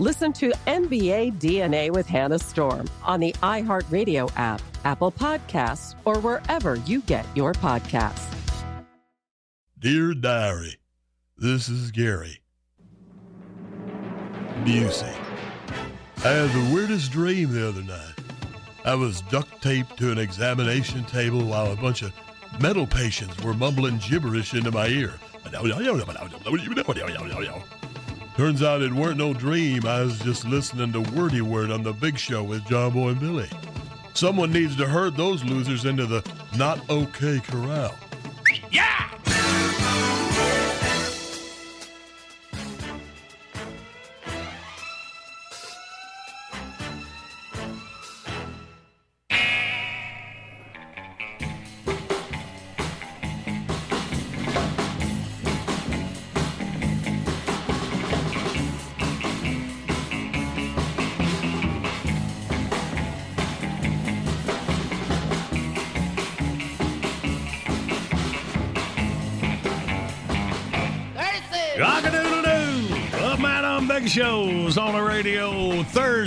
Listen to NBA DNA with Hannah Storm on the iHeartRadio app, Apple Podcasts, or wherever you get your podcasts. Dear Diary, this is Gary Busey. I had the weirdest dream the other night. I was duct taped to an examination table while a bunch of mental patients were mumbling gibberish into my ear. Turns out it weren't no dream. I was just listening to Wordy Word on the Big Show with John Boy and Billy. Someone needs to herd those losers into the not okay corral. Yeah!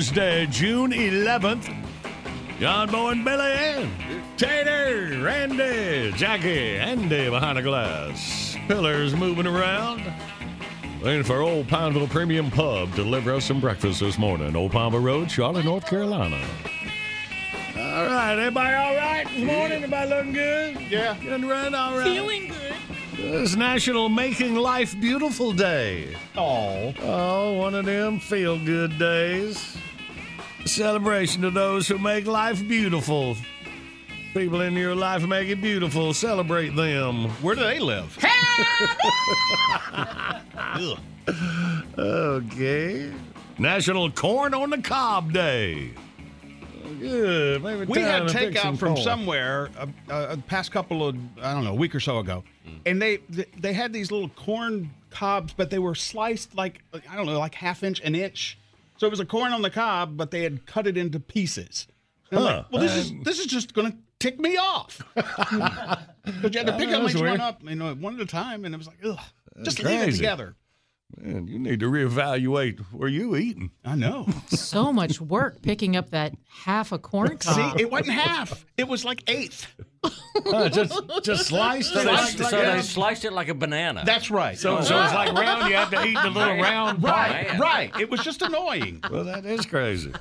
Thursday, June 11th. John Boy and Billy and Tater, Randy, Jackie, Andy behind the glass. Pillars moving around. Waiting for Old Pineville Premium Pub to deliver us some breakfast this morning. Old Pineville Road, Charlotte, North Carolina. All right, everybody all right this morning? Everybody looking good? Yeah. Good and run, all right. Feeling good. It's National Making Life Beautiful Day. Oh. Oh, one of them feel good days. Celebration to those who make life beautiful. People in your life make it beautiful. Celebrate them. Where do they live? Ugh. okay. National Corn on the Cob Day. Oh, Good. Maybe We had time to pick some takeout from corn. somewhere a, a, a past couple of I don't know a week or so ago, mm. and they they had these little corn cobs, but they were sliced like I don't know like half inch, an inch. So it was a corn on the cob, but they had cut it into pieces. Huh. like, well, this is this is just going to tick me off. But you had to pick up each weird. one up, you know, one at a time, and it was like, ugh, just leave it together. Man, you need to reevaluate where you eating. I know. So much work picking up that half a corn See, it wasn't half; it was like eighth. Uh, just just sliced So, it. they, like so that. they sliced it like a banana. That's right. So, so it's like round. You have to eat the little round right, right. It was just annoying. Well, that is crazy.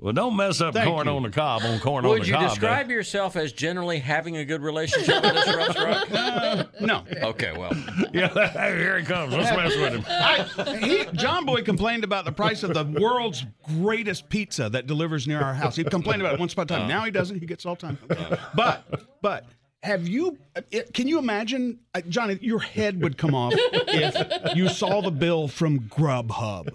Well, don't mess up Thank corn you. on the cob on corn on the cob. Would you describe day. yourself as generally having a good relationship with this restaurant? No. Okay, well, Yeah, here he comes. Let's mess with him. I, he, John Boy complained about the price of the world's greatest pizza that delivers near our house. He complained about it once upon a time. Now he doesn't. He gets all the time. But, but have you? Can you imagine, uh, Johnny? Your head would come off if you saw the bill from Grubhub.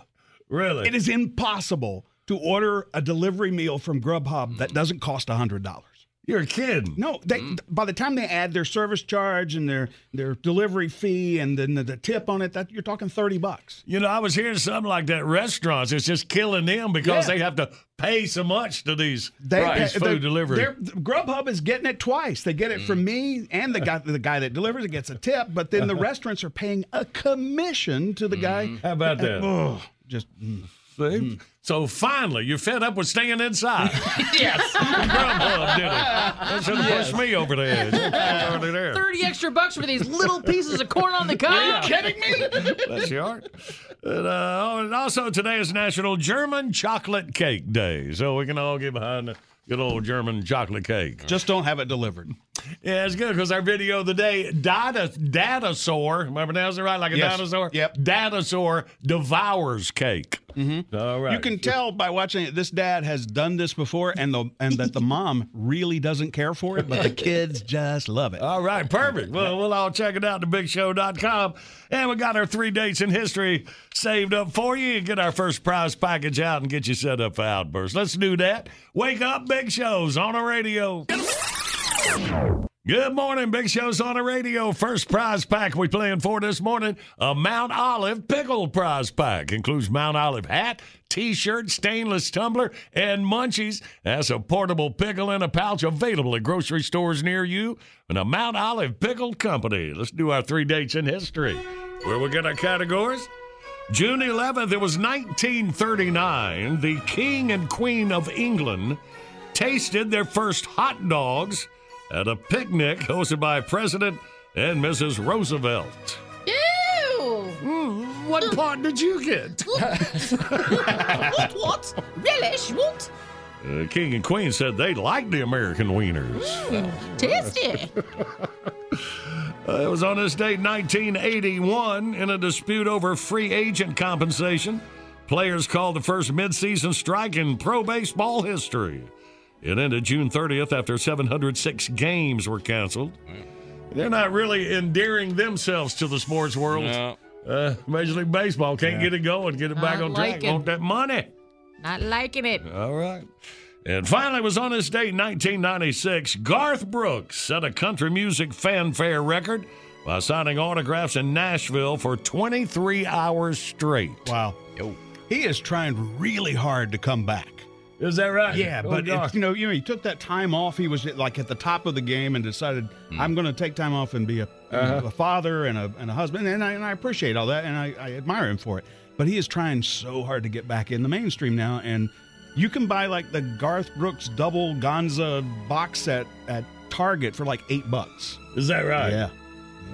Really? It is impossible to order a delivery meal from Grubhub that doesn't cost hundred dollars. You're kidding. No, they, mm. by the time they add their service charge and their their delivery fee and then the, the tip on it, that you're talking thirty bucks. You know, I was hearing something like that. Restaurants, it's just killing them because Yeah. they have to pay so much to these, They, these they're- food delivery. they're- Grubhub is getting it twice. They get it from mm. me and the guy the guy that delivers it gets a tip, but then the restaurants are paying a commission to the guy. Mm. How about that? Oh, just mm. See? So finally, you're fed up with staying inside. Yes. Grubhub did it. That should have pushed me over the edge. I was already there. 30 extra bucks for these little pieces of corn on the cob. Are you kidding me? Bless your heart. And, uh, oh, and also today is National German Chocolate Cake Day, so we can all get behind the good old German chocolate cake. Just don't have it delivered. Yeah, it's good because our video of the day, data, dinosaur, am I pronouncing it right? Like a Yes. dinosaur? Yep. Dinosaur devours cake. Mm-hmm. All right. You can tell by watching it. This dad has done this before, and the and that the mom really doesn't care for it, but the kids just love it. All right, perfect. Well, we'll all check it out at thebigshow.com. And we got our three dates in history saved up for you. Get our first prize package out and get you set up for Outburst. Let's do that. Wake up, Big Shows on the radio. Good morning, Big Show's on the radio. First prize pack we playing for this morning, a Mount Olive pickle prize pack. Includes Mount Olive hat, t-shirt, stainless tumbler, and munchies. That's a portable pickle in a pouch available at grocery stores near you and a Mount Olive Pickle Company. Let's do our three dates in history. Where we get our categories? June 11th, it was 1939. The King and Queen of England tasted their first hot dogs at a picnic hosted by President and Mrs. Roosevelt. Ew. Hmm, what part did you get? what? What? Relish? What? The uh, King and Queen said they liked the American wieners. Hmm, tasty. Uh, it was on this date, 1981, in a dispute over free agent compensation. Players called the first midseason strike in pro baseball history. It ended June 30th after 706 games were canceled. They're not really endearing themselves to the sports world. No. Uh, Major League Baseball can't get it going, get it back Not on track. liking. Want that money? Not liking it. All right. And finally, it was on this date, 1996, Garth Brooks set a country music fanfare record by signing autographs in Nashville for 23 hours straight. Wow. He is trying really hard to come back. Is that right? Yeah, Oh, but you know, you know, he took that time off. He was like at the top of the game and decided, hmm. I'm going to take time off and be a, uh-huh. a father and a, and a husband, and I, and I appreciate all that, and I, I admire him for it. But he is trying so hard to get back in the mainstream now, and you can buy like the Garth Brooks double Gonza box set at Target for like eight bucks. Is that right? Yeah.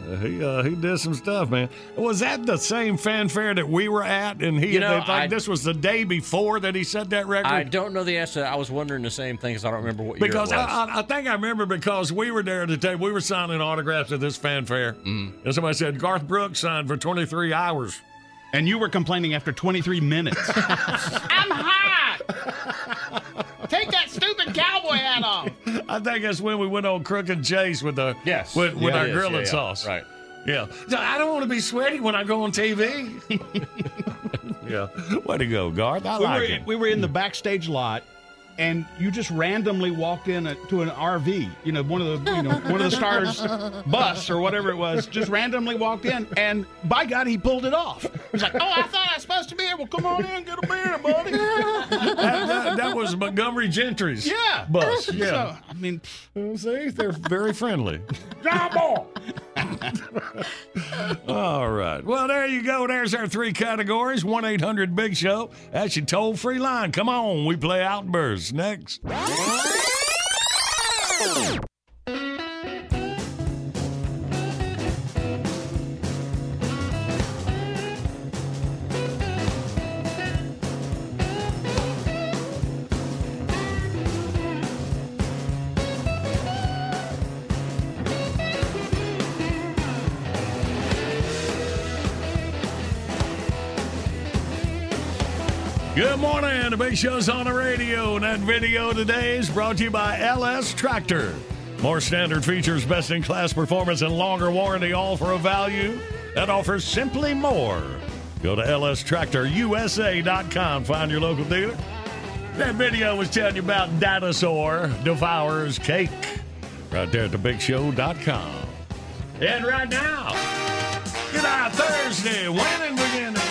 Uh, he uh, he did some stuff, man. Was that the same fanfare that we were at? And he, You know, they, like I- this was the day before that he set that record. I don't know the answer. I was wondering the same thing because I don't remember what year Because it I, was. I, I think I remember because we were there at the time. We were signing autographs at this fanfare. Mm-hmm. And somebody said Garth Brooks signed for 23 hours. And you were complaining after 23 minutes. I'm hot. Take that stupid cowboy hat off. I think that's when we went on Crook & Chase with the yes. with, with Yeah, our yes, grilling yeah, yeah. sauce. Right. Yeah. So I don't want to be sweaty when I go on TV. yeah. Way to go, Garth. I we, like were, it. we were in the backstage lot and you just randomly walked in a, to an RV, you know, one of the you know one of the stars bus or whatever it was, just randomly walked in, and by God, he pulled it off. He's like, "Oh, I thought I was supposed to be here. Well, come on in, get a beer, buddy." that, that- that was Montgomery Gentry's Yeah, bus. Yeah. So, I mean, See, they're very friendly. John Boy. All right. Well, there you go. There's our three categories. 1 800 Big Show. That's your toll free line. Come on. We play Outbursts next. The Big Show's on the radio, and that video today is brought to you by LS Tractor. More standard features, best in class performance, and longer warranty, all for a value that offers simply more. Go to lstractorusa.com, find your local dealer. That video was telling you about dinosaur devours cake right there at thebigshow.com. And right now, get our Thursday winning beginning.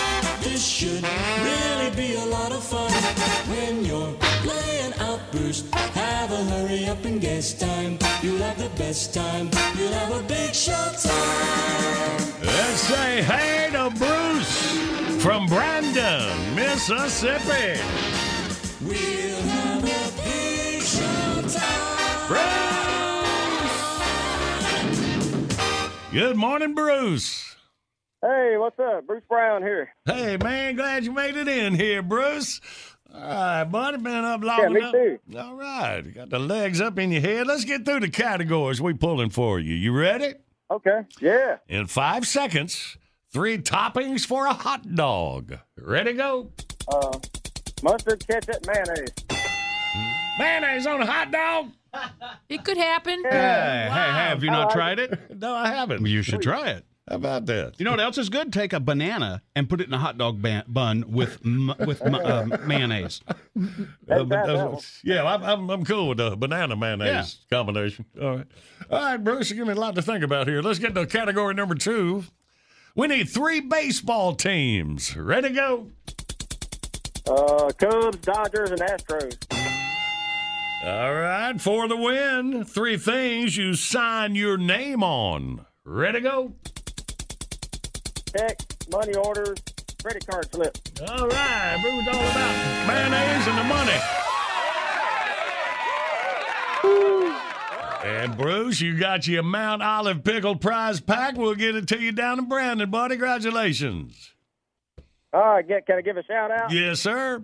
This should really be a lot of fun. When you're playing Outburst, have a hurry up and guess time. You'll have the best time. You'll have a big show time. Let's say hey to Bruce from Brandon, Mississippi. We'll have a big show time. Bruce! Good morning, Bruce. Hey, what's up? Bruce Brown here. Hey, man, glad you made it in here, Bruce. All right, buddy, been up long Yeah, me enough. too. All right, got the legs up in your head. Let's get through the categories we pulling for you. You ready? Okay. Yeah. In five seconds, three toppings for a hot dog. Ready, to go. Uh, mustard, ketchup, mayonnaise. Mayonnaise on a hot dog? It could happen. Hey, hey, hey, have you not tried it? No, I haven't. You should try it. How about that? You know what else is good? Take a banana and put it in a hot dog ban- bun with m- with m- uh, mayonnaise. Uh, That's but, that, uh, yeah, I'm, I'm, I'm cool with the banana mayonnaise combination. All right. All right, Bruce, you give me a lot to think about here. Let's get to category number two. We need three baseball teams. Ready, to go. Uh, Cubs, Dodgers, and Astros. All right, for the win, three things you sign your name on. Ready, to go. Check, money orders, credit card slip. All right, Bruce, all about mayonnaise and the money. And Bruce, you got your Mount Olive Pickle prize pack. We'll get it to you down in Brandon, buddy. Congratulations. All right, get, can I give a shout out? Yes, sir.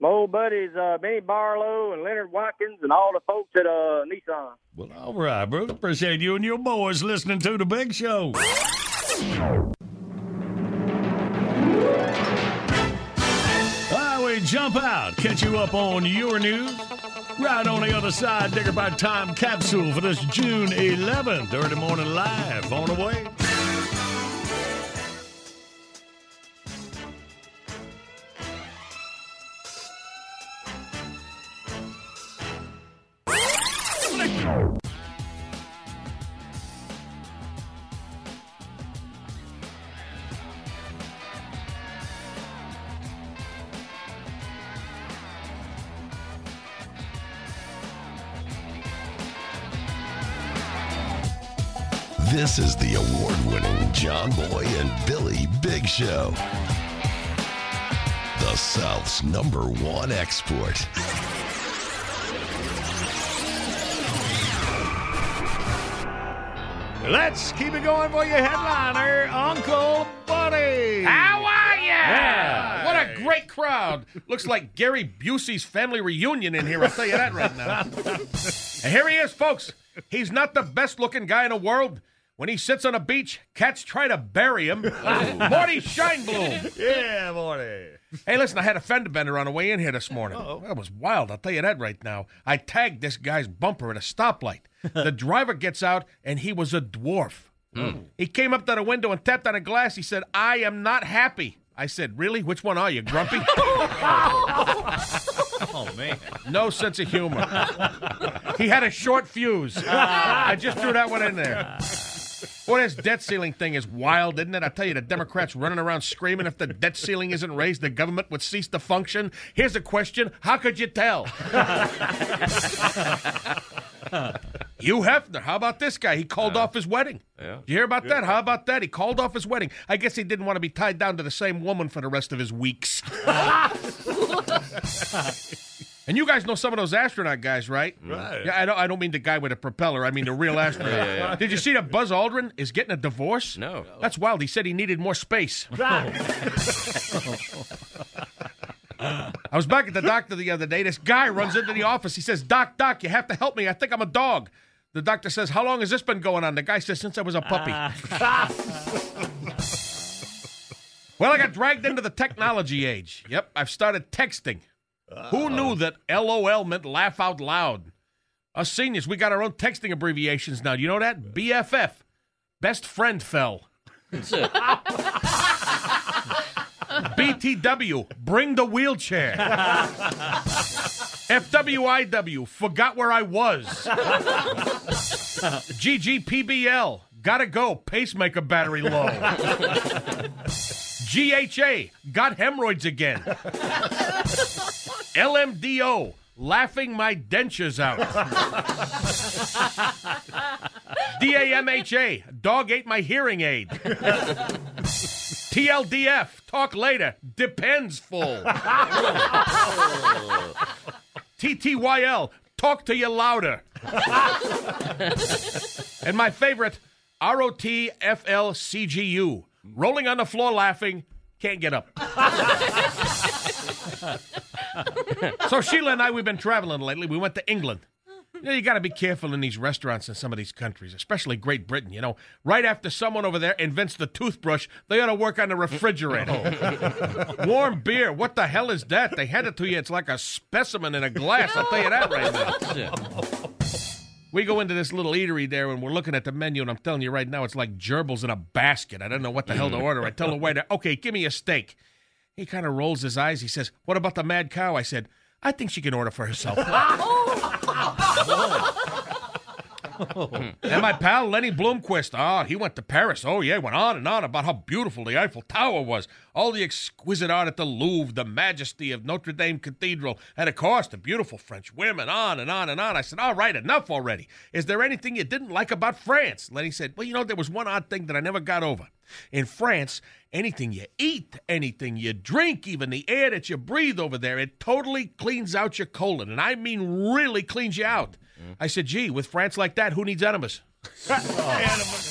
My old buddies, uh, Benny Barlow and Leonard Watkins, and all the folks at uh, Nissan. Well, all right, Bruce. Appreciate you and your boys listening to the big show. We jump out, catch you up on your news. Right on the other side, Digger by Time capsule for this June 11th, early morning live on the way. This is the award winning John Boy and Billy Big Show. The South's number one export. Let's keep it going for your headliner, Uncle Buddy. How are ya? Yeah. What a great crowd. Looks like Gary Busey's family reunion in here. I'll tell you that right now. here he is, folks. He's not the best looking guy in the world. When he sits on a beach, cats try to bury him. Morty Shinebloom. Yeah, Morty. Hey, listen, I had a fender bender on the way in here this morning. Oh, That was wild. I'll tell you that right now. I tagged this guy's bumper at a stoplight. the driver gets out, and he was a dwarf. Hmm. He came up to the window and tapped on a glass. He said, I am not happy. I said, Really? Which one are you, Grumpy? Oh, man. no sense of humor. he had a short fuse. I just threw that one in there. Boy, this debt ceiling thing is wild, isn't it? I tell you, the Democrats running around screaming if the debt ceiling isn't raised, the government would cease to function. Here's a question How could you tell? Hugh Hefner, how about this guy? He called off his wedding. Yeah. You hear about that? How about that? He called off his wedding. I guess he didn't want to be tied down to the same woman for the rest of his weeks. and you guys know some of those astronaut guys, right? Right. Yeah, I don't, I don't mean the guy with a propeller. I mean the real astronaut. Yeah, yeah. Did you see that Buzz Aldrin is getting a divorce? No. That's wild. He said he needed more space. I was back at the doctor the other day. This guy runs into the office. He says, Doc, Doc, you have to help me. I think I'm a dog. The doctor says, How long has this been going on? The guy says, Since I was a puppy. Ah. Well, I got dragged into the technology age. Yep, I've started texting. Who knew that LOL meant laugh out loud? Us seniors, we got our own texting abbreviations now. You know that? BFF. Best friend fell. BTW, bring the wheelchair. FWIW, forgot where I was. GGPBL, gotta go, pacemaker battery low. GHA, got hemorrhoids again. LMDO, laughing my dentures out. DAMHA, dog ate my hearing aid. TLDF, talk later, depends full. TTYL, talk to you louder. and my favorite, ROTFLCGU, rolling on the floor laughing, can't get up. So Sheila and I, we've been traveling lately. We went to England. You know, you got to be careful in these restaurants in some of these countries, especially Great Britain. You know, right after someone over there invents the toothbrush, they ought to work on the refrigerator. Warm beer, what the hell is that? They hand it to you, it's like a specimen in a glass. I'll tell you that right now. We go into this little eatery there and we're looking at the menu, and I'm telling you right now, it's like gerbils in a basket. I don't know what the hell to order. I tell the waiter, okay, give me a steak. He kind of rolls his eyes. He says, What about the mad cow? I said, I think she can order for herself. and my pal Lenny Bloomquist, ah, he went to Paris. Oh, yeah, went on and on about how beautiful the Eiffel Tower was, all the exquisite art at the Louvre, the majesty of Notre Dame Cathedral, and of course, the beautiful French women, on and on and on. I said, all right, enough already. Is there anything you didn't like about France? Lenny said, well, you know, there was one odd thing that I never got over. In France, anything you eat, anything you drink, even the air that you breathe over there, it totally cleans out your colon. And I mean, really cleans you out. I said, gee, with France like that, who needs enemas?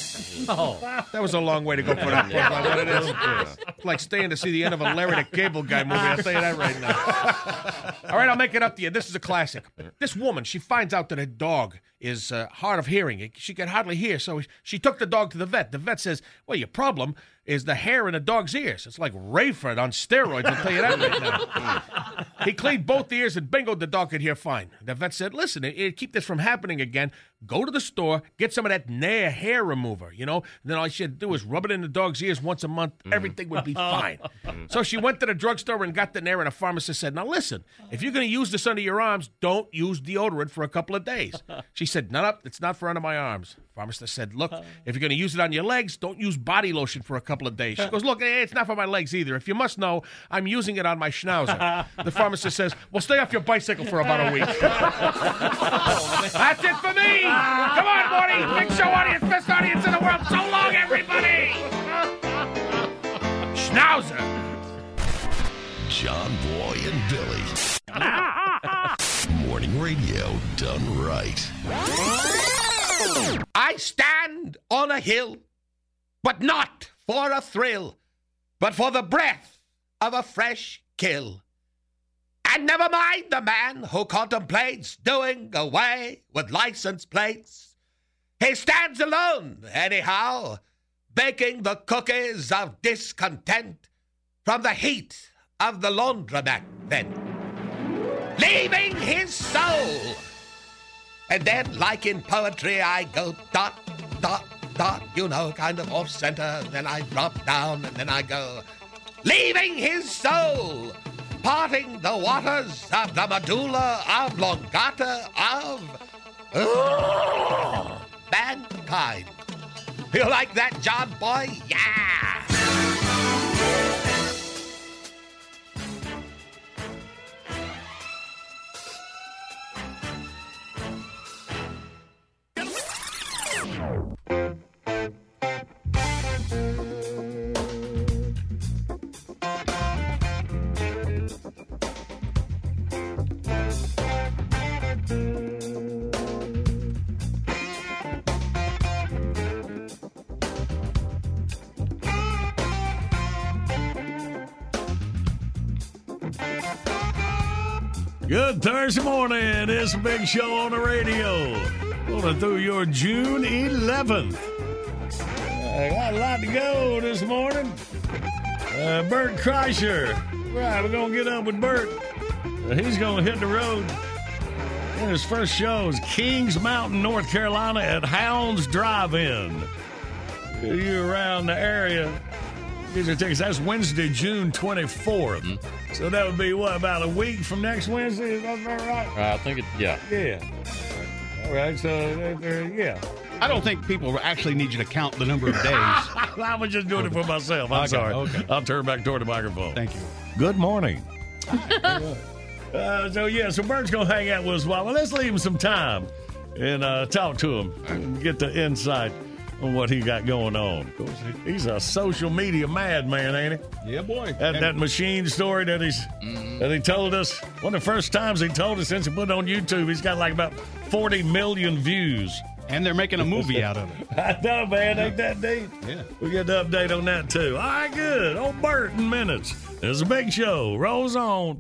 Oh. That was a long way to go for that. Yeah. What it is. It's like staying to see the end of a Larry the Cable Guy movie. I'll tell you that right now. All right, I'll make it up to you. This is a classic. This woman, she finds out that her dog is uh, hard of hearing. She can hardly hear, so she took the dog to the vet. The vet says, "Well, your problem is the hair in a dog's ears. It's like Rayford on steroids. I'll tell you that right now." he cleaned both ears, and bingo, the dog could hear fine. The vet said, "Listen, to keep this from happening again, go to the store, get some of that Nair hair remover. You know, then all she had to do is rub it in the dog's ears once a month. Everything would be fine." so she went to the drugstore and got the Nair, and a pharmacist said, "Now listen, if you're going to use this under your arms, don't use deodorant for a couple of days." She said, "No, no, it's not for under my arms." Pharmacist said, "Look, if you're going to use it on your legs, don't use body lotion for a couple of days." She goes, "Look, eh, it's not for my legs either. If you must know, I'm using it on my schnauzer." The pharmacist says, "Well, stay off your bicycle for about a week." That's it for me. Come on, Morty. Big show audience, best audience in the world. So long, everybody. Schnauzer. John Boy and Billy. Morning radio done right. I stand on a hill, but not for a thrill, but for the breath of a fresh kill. And never mind the man who contemplates doing away with license plates. He stands alone, anyhow, baking the cookies of discontent from the heat of the laundromat then. Leaving his soul and then, like in poetry, I go dot, dot, dot, you know, kind of off center. Then I drop down, and then I go, leaving his soul, parting the waters of the medulla oblongata of mankind. You like that, John Boy? Yeah! Morning. It's a big show on the radio. Going through your June 11th. I got a lot to go this morning. Uh, Bert Kreischer. Right, we're going to get up with Bert. Uh, he's going to hit the road. And his first show is Kings Mountain, North Carolina at Hounds Drive-In. If you're around the area, get your tickets. That's Wednesday, June 24th. So that would be, what, about a week from next Wednesday? Is that about right? Uh, I think it, yeah. Yeah. All right, so, uh, uh, yeah. I don't think people actually need you to count the number of days. I was just doing it for myself. I'm Okay, sorry. okay. I'll turn back toward the microphone. Thank you. Good morning. uh, so yeah, so Bert's gonna hang out with us a while. Well, let's leave him some time and uh, talk to him and get the insight on what he got going on. Of course, he- he's a social media madman, ain't he? Yeah, boy. That, that machine story that he's mm-hmm. that he told us one of the first times he told us since he put it on YouTube. He's got like about forty million views. And they're making a movie out of it. I know, man. Ain't that deep? Yeah. We get the update on that too. All right, good. Old Bert in minutes. There's a big show. Rolls on.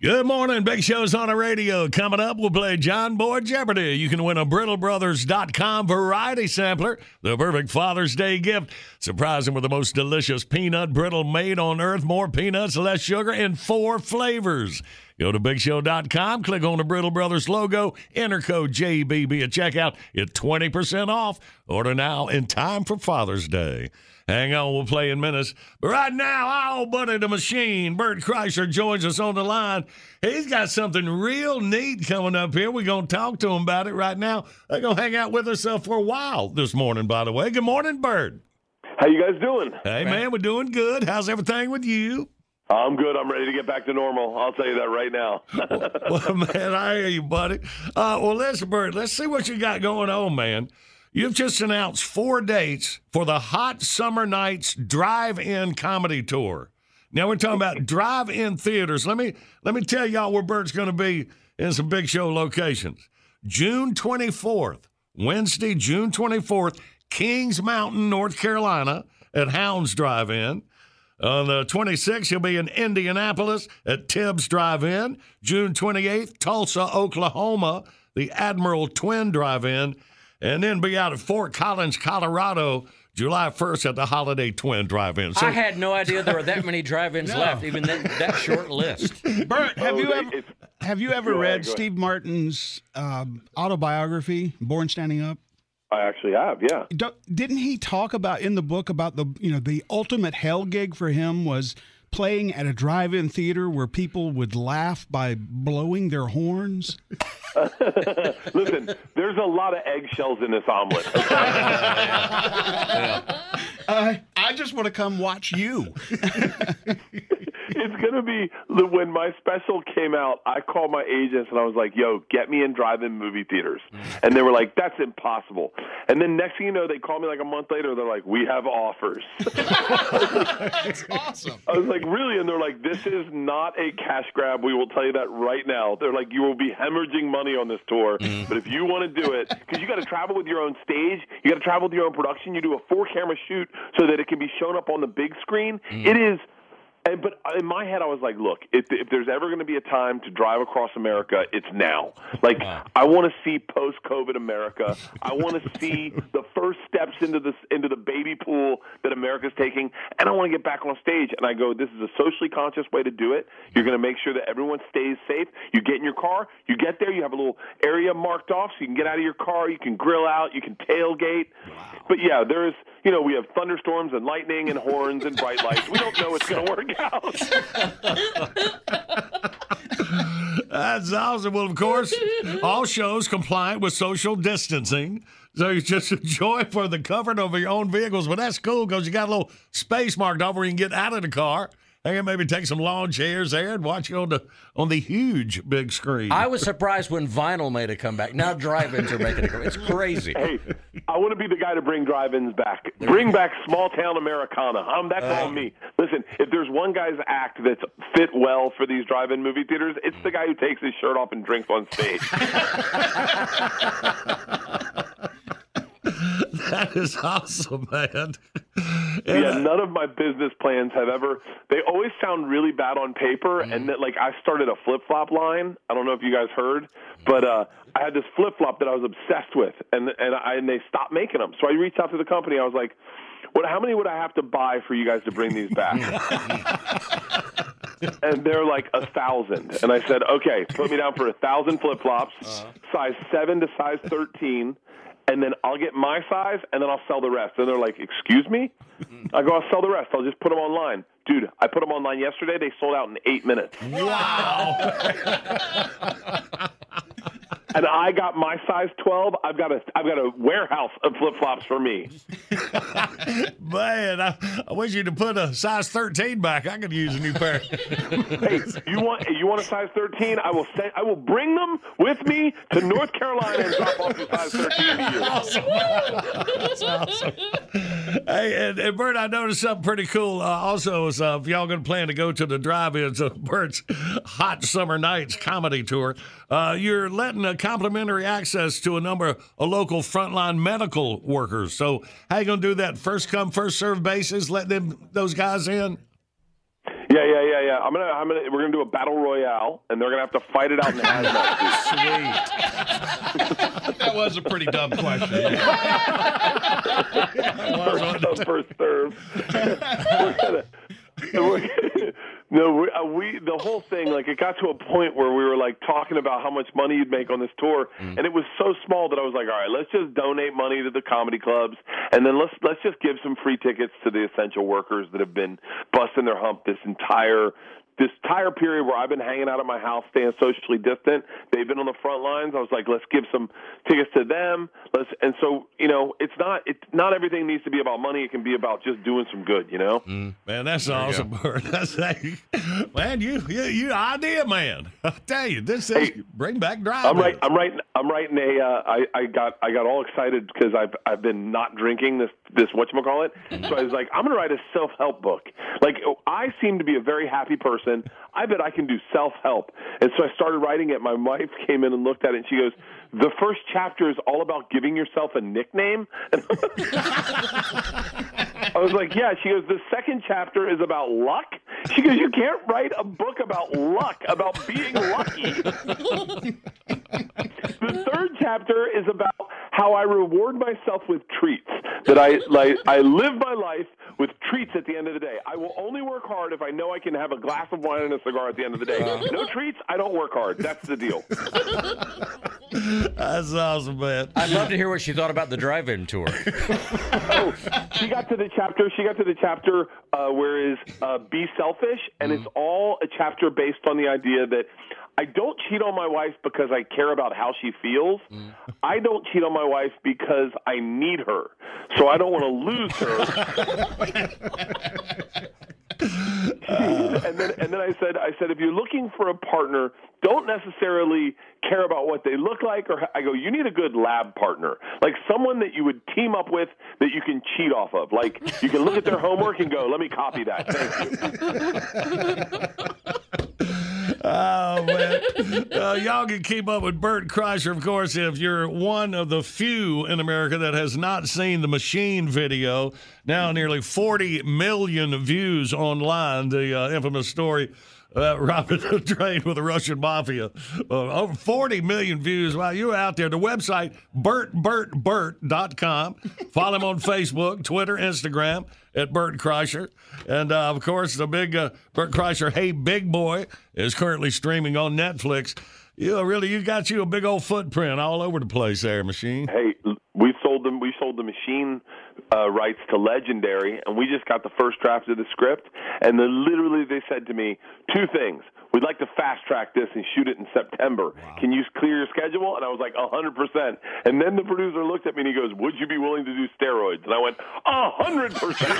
Good morning. Big Show's on the radio. Coming up, we'll play John Boy Jeopardy. You can win a BrittleBrothers.com variety sampler, the perfect Father's Day gift. Surprise him with the most delicious peanut brittle made on earth. More peanuts, less sugar, in four flavors. Go to BigShow.com, click on the Brittle Brothers logo, enter code JBB at checkout. Get 20% off. Order now in time for Father's Day. Hang on, we'll play in minutes. But right now, our old buddy the machine, Bert Kreischer, joins us on the line. He's got something real neat coming up here. We're going to talk to him about it right now. They're going to hang out with us uh, for a while this morning, by the way. Good morning, Bert. How you guys doing? Hey, man, we're doing good. How's everything with you? I'm good. I'm ready to get back to normal. I'll tell you that right now. well, man, I hear you, buddy. Uh, well, listen, Bert, let's see what you got going on, man. You've just announced four dates for the Hot Summer Nights Drive-In Comedy Tour. Now we're talking about drive-in theaters. Let me let me tell y'all where Bert's going to be in some big show locations. June 24th, Wednesday, June 24th, Kings Mountain, North Carolina, at Hounds Drive-In. On the 26th, he'll be in Indianapolis at Tibbs Drive In. June 28th, Tulsa, Oklahoma, the Admiral Twin Drive In. And then be out at Fort Collins, Colorado, July 1st at the Holiday Twin Drive In. So, I had no idea there were that many drive-ins No. left, even that, that short list. Bert, have Oh, you ever have you ever read ahead. Steve Martin's um, autobiography, Born Standing Up? I actually have, yeah. Do- Didn't he talk about in the book about the you know the ultimate hell gig for him was playing at a drive-in theater where people would laugh by blowing their horns? Listen, there's a lot of eggshells in this omelet. Uh, I just want to come watch you. it's gonna be the- when my special came out. I called my agents and I was like, "Yo, get me in drive-in movie theaters," and they were like, "That's impossible." And then next thing you know, they call me like a month later. They're like, "We have offers." That's awesome. I was like, "Really?" And they're like, "This is not a cash grab. We will tell you that right now." They're like, "You will be hemorrhaging money on this tour, mm-hmm. but if you want to do it, because you got to travel with your own stage, you got to travel with your own production. You do a four-camera shoot so that it can be shown up on the big screen. Mm. It is." And, but in my head, I was like, look, if, if there's ever going to be a time to drive across America, it's now. Like, uh-huh. I want to see post-COVID America. I want to see the first steps into this into the baby pool that America's taking, and I want to get back on stage. And I go, this is a socially conscious way to do it. You're going to make sure that everyone stays safe. You get in your car, you get there, you have a little area marked off so you can get out of your car, you can grill out, you can tailgate. But yeah, there's, you know, we have thunderstorms and lightning and horns and bright lights. We don't know it's going to work out. That's awesome. Well, of course, all shows compliant with social distancing. So you just enjoy for the comfort of your own vehicles. But that's cool because you got a little space marked off where you can get out of the car. And can maybe take some lawn chairs there and watch it on the on the huge big screen. I was surprised when vinyl made a comeback. Now drive-ins are making a comeback. It's crazy. hey, I want to be the guy to bring drive-ins back. Bring back small town Americana. Um, that's all me. Listen, if there's one guy's act that's fit well for these drive-in movie theaters, it's the guy who takes his shirt off and drinks on stage. that is awesome, man. yeah, none of my business plans have ever. They always sound really bad on paper, and that like I started a flip flop line. I don't know if you guys heard, but uh, I had this flip flop that I was obsessed with, and and I and they stopped making them. So I reached out to the company. I was like, what? How many would I have to buy for you guys to bring these back? and they're like a thousand. And I said, okay, put me down for a thousand flip flops, size seven to size thirteen, and then I'll get my size, and then I'll sell the rest. And they're like, excuse me? I go, I'll sell the rest. I'll just put them online. Dude, I put them online yesterday. They sold out in eight minutes. Wow. and I got my size twelve. I've got a I've got a warehouse of flip flops for me. Man, I, I wish you'd have put a size 13 back. I could use a new pair. hey, you want you want a size thirteen? I will say I will bring them with me to North Carolina and drop off a size thirteen to you. That's awesome. Hey, and, and Bert, I noticed something pretty cool. Uh, also, is, uh, if y'all going to plan to go to the drive-ins of Bert's Hot Summer Nights comedy tour, uh, you're letting a complimentary access to a number of local frontline medical workers. So, how you going to do that? First come, first serve basis. Let them those guys in. Yeah, yeah, yeah, yeah. I'm gonna, I'm gonna, we're gonna do a battle royale, and they're gonna have to fight it out in hazmat suits. that was a pretty dumb question. first first serve. We're gonna, we're gonna- no, we, uh, we the whole thing like it got to a point where we were like talking about how much money you'd make on this tour, and it was so small that I was like, all right, let's just donate money to the comedy clubs, and then let's let's just give some free tickets to the essential workers that have been busting their hump this entire this entire period where I've been hanging out at my house, staying socially distant. They've been on the front lines. I was like, let's give some tickets to them. Let's and so you know, it's not it's not everything needs to be about money. It can be about just doing some good. You know. Man, that's awesome, Bert. That's man, you you you idea man. I tell you, this is bring back drive. I'm right. I'm writing. I'm writing a. Uh, I, I got. I got all excited because I've. I've been not drinking this. This what you call it. So I was like, I'm going to write a self help book. Like I seem to be a very happy person. I bet I can do self help. And so I started writing it. My wife came in and looked at it, and she goes, "The first chapter is all about giving yourself a nickname." I was like, "Yeah." She goes, "The second chapter is about luck." She goes, "You can't write a book about luck, about being lucky." the third chapter is about how I reward myself with treats. That I like I live my life with treats at the end of the day. I will only work hard if I know I can have a glass of wine and a cigar at the end of the day. Uh-huh. No treats, I don't work hard. That's the deal. That's awesome, man. I'd love to hear what she thought about the drive-in tour. oh, she got to the chapter. She got to the chapter uh, where is uh, be selfish, and it's all a chapter based on the idea that I don't cheat on my wife because I care about how she feels. I don't cheat on my wife because I need her, so I don't want to lose her. and then and then I said I said if you're looking for a partner, don't necessarily care about what they look like or I go you need a good lab partner. Like someone that you would team up with that you can cheat off of. Like you can look at their homework and go, "Let me copy that." Thank you. Oh man, uh, y'all can keep up with Bert Kreischer, of course, if you're one of the few in America that has not seen the Machine video. Now nearly 40 million views online. The uh, infamous story. Uh, robbing a train with the Russian mafia. Uh, over 40 million views. Wow, you're out there. The website, bertbertbert.com. Follow him on Facebook, Twitter, Instagram at Bert Kreischer. And uh, of course, the big uh, Bert Kreischer, Hey Big Boy, is currently streaming on Netflix. You really, you got you a big old footprint all over the place there, machine. Hey, we sold them. We sold the machine uh, rights to Legendary, and we just got the first draft of the script. And then literally, they said to me two things: We'd like to fast track this and shoot it in September. Can you clear your schedule? And I was like, hundred percent. And then the producer looked at me and he goes, "Would you be willing to do steroids?" And I went, hundred percent.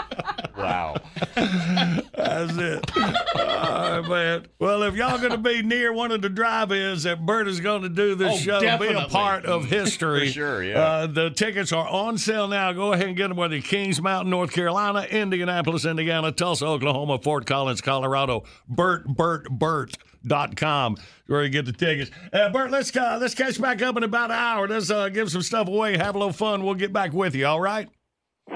Wow. That's it. All right, man. Well, if y'all going to be near one of the drive-ins that Bert is going to do this Oh, show, be a part of history. For sure, yeah. Uh, the tickets are on sale now. Go ahead and get them whether you're Kings Mountain, North Carolina, Indianapolis, Indiana, Tulsa, Oklahoma, Fort Collins, Colorado. Bert, Bert, Bert. Dot com where you get the tickets. Uh, Bert, let's uh, let's catch back up in about an hour. Let's uh, give some stuff away, have a little fun. We'll get back with you. All right.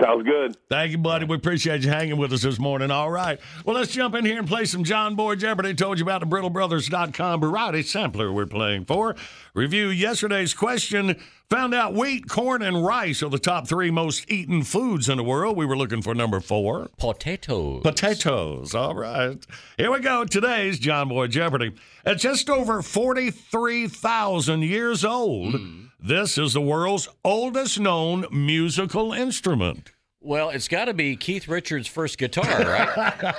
Sounds good. Thank you, buddy. We appreciate you hanging with us this morning. All right. Well, let's jump in here and play some John Boy Jeopardy. Told you about the BrittleBrothers.com variety sampler we're playing for. Review yesterday's question. Found out wheat, corn, and rice are the top three most eaten foods in the world. We were looking for number four. Potatoes. Potatoes. All right. Here we go. Today's John Boy Jeopardy. At just over 43,000 years old, hmm. This is the world's oldest known musical instrument. Well, it's got to be Keith Richards' first guitar, right?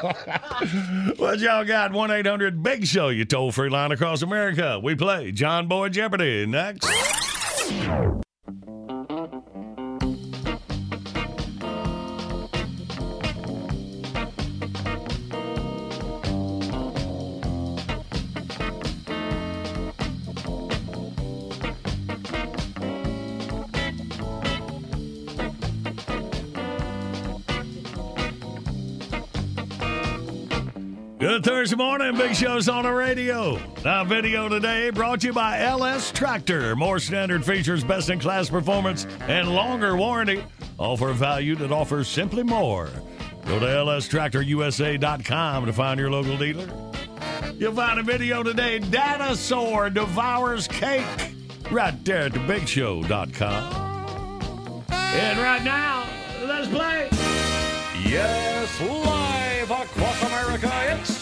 What y'all got? 1 800 Big Show, you toll free line across America. We play John Boy Jeopardy next. Good Thursday morning. Big Show's on the radio. Our video today brought to you by LS Tractor. More standard features, best in class performance, and longer warranty. For value that offers simply more. Go to lstractorusa.com to find your local dealer. You'll find a video today Dinosaur Devours Cake right there at thebigshow.com. And right now, let's play. Yes, live across America, it's.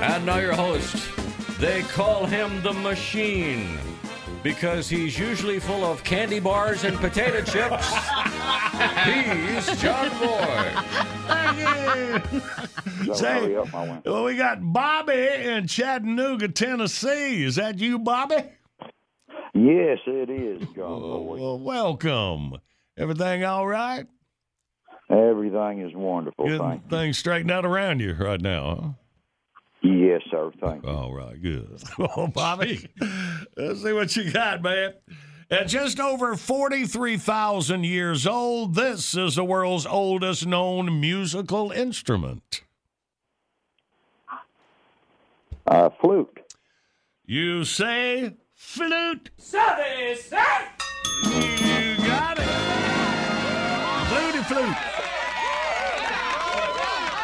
And now your host. They call him the Machine because he's usually full of candy bars and potato chips. he's John Boy. Say, well, we got Bobby in Chattanooga, Tennessee. Is that you, Bobby? Yes, it is, John Boy. Well, welcome. Everything all right? Everything is wonderful. Good Thank things straightened out around you right now, Huh? Yes, sir. Thank huh? All right, good. Well, Bobby, let's see what you got, man. At just over 43,000 years old, this is the world's oldest known musical instrument. Uh, flute. You say flute. Service, sir! You got it. Fluty flute.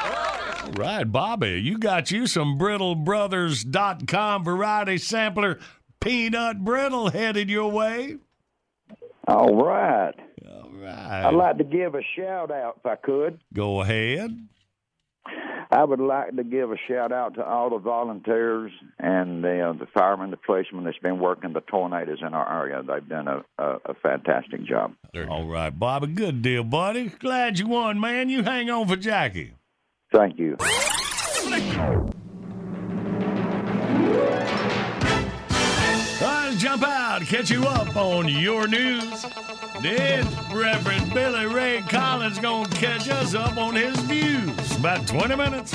All right, Bobby, you got you some BrittleBrothers.com variety sampler peanut brittle headed your way. All right. All right. I'd like to give a shout out if I could. Go ahead. I would like to give a shout out to all the volunteers and the, uh, the firemen, the policemen that's been working the tornadoes in our area. They've done a, a, a fantastic job. All right, Bobby, good deal, buddy. Glad you won, man. You hang on for Jackie. Thank you. Let's jump out, catch you up on your news. Then Reverend Billy Ray Collins gonna catch us up on his views. About 20 minutes.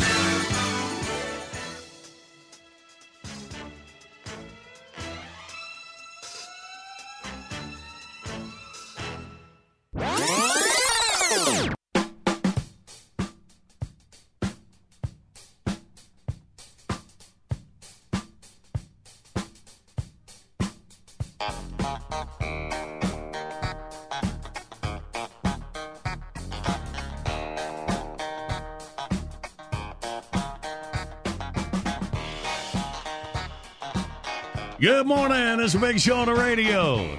Good morning. It's a big show on the radio.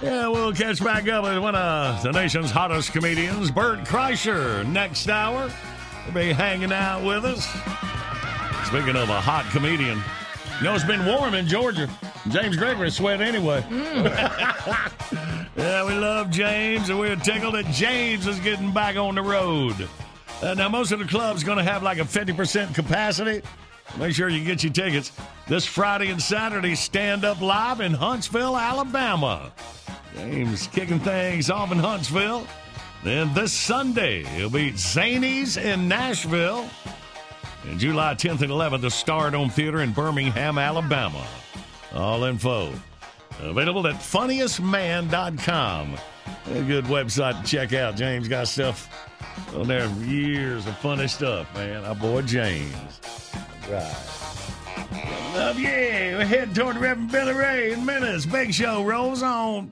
Yeah, we'll catch back up with one of the nation's hottest comedians, Bert Kreischer, next hour. He'll be hanging out with us. Speaking of a hot comedian, you know, it's been warm in Georgia. James Gregory sweat anyway. yeah, we love James, and we're tickled that James is getting back on the road. Uh, now, most of the clubs going to have like a 50% capacity. Make sure you get your tickets. This Friday and Saturday, stand up live in Huntsville, Alabama. James kicking things off in Huntsville. Then this Sunday, he'll be Zanies in Nashville. And July 10th and 11th, the Stardome Theater in Birmingham, Alabama. All info available at funniestman.com. A good website to check out. James got stuff on there, years of funny stuff, man. Our boy James. Right. Love yeah. We're heading toward Reverend Billy Ray in minutes. Big show rolls on.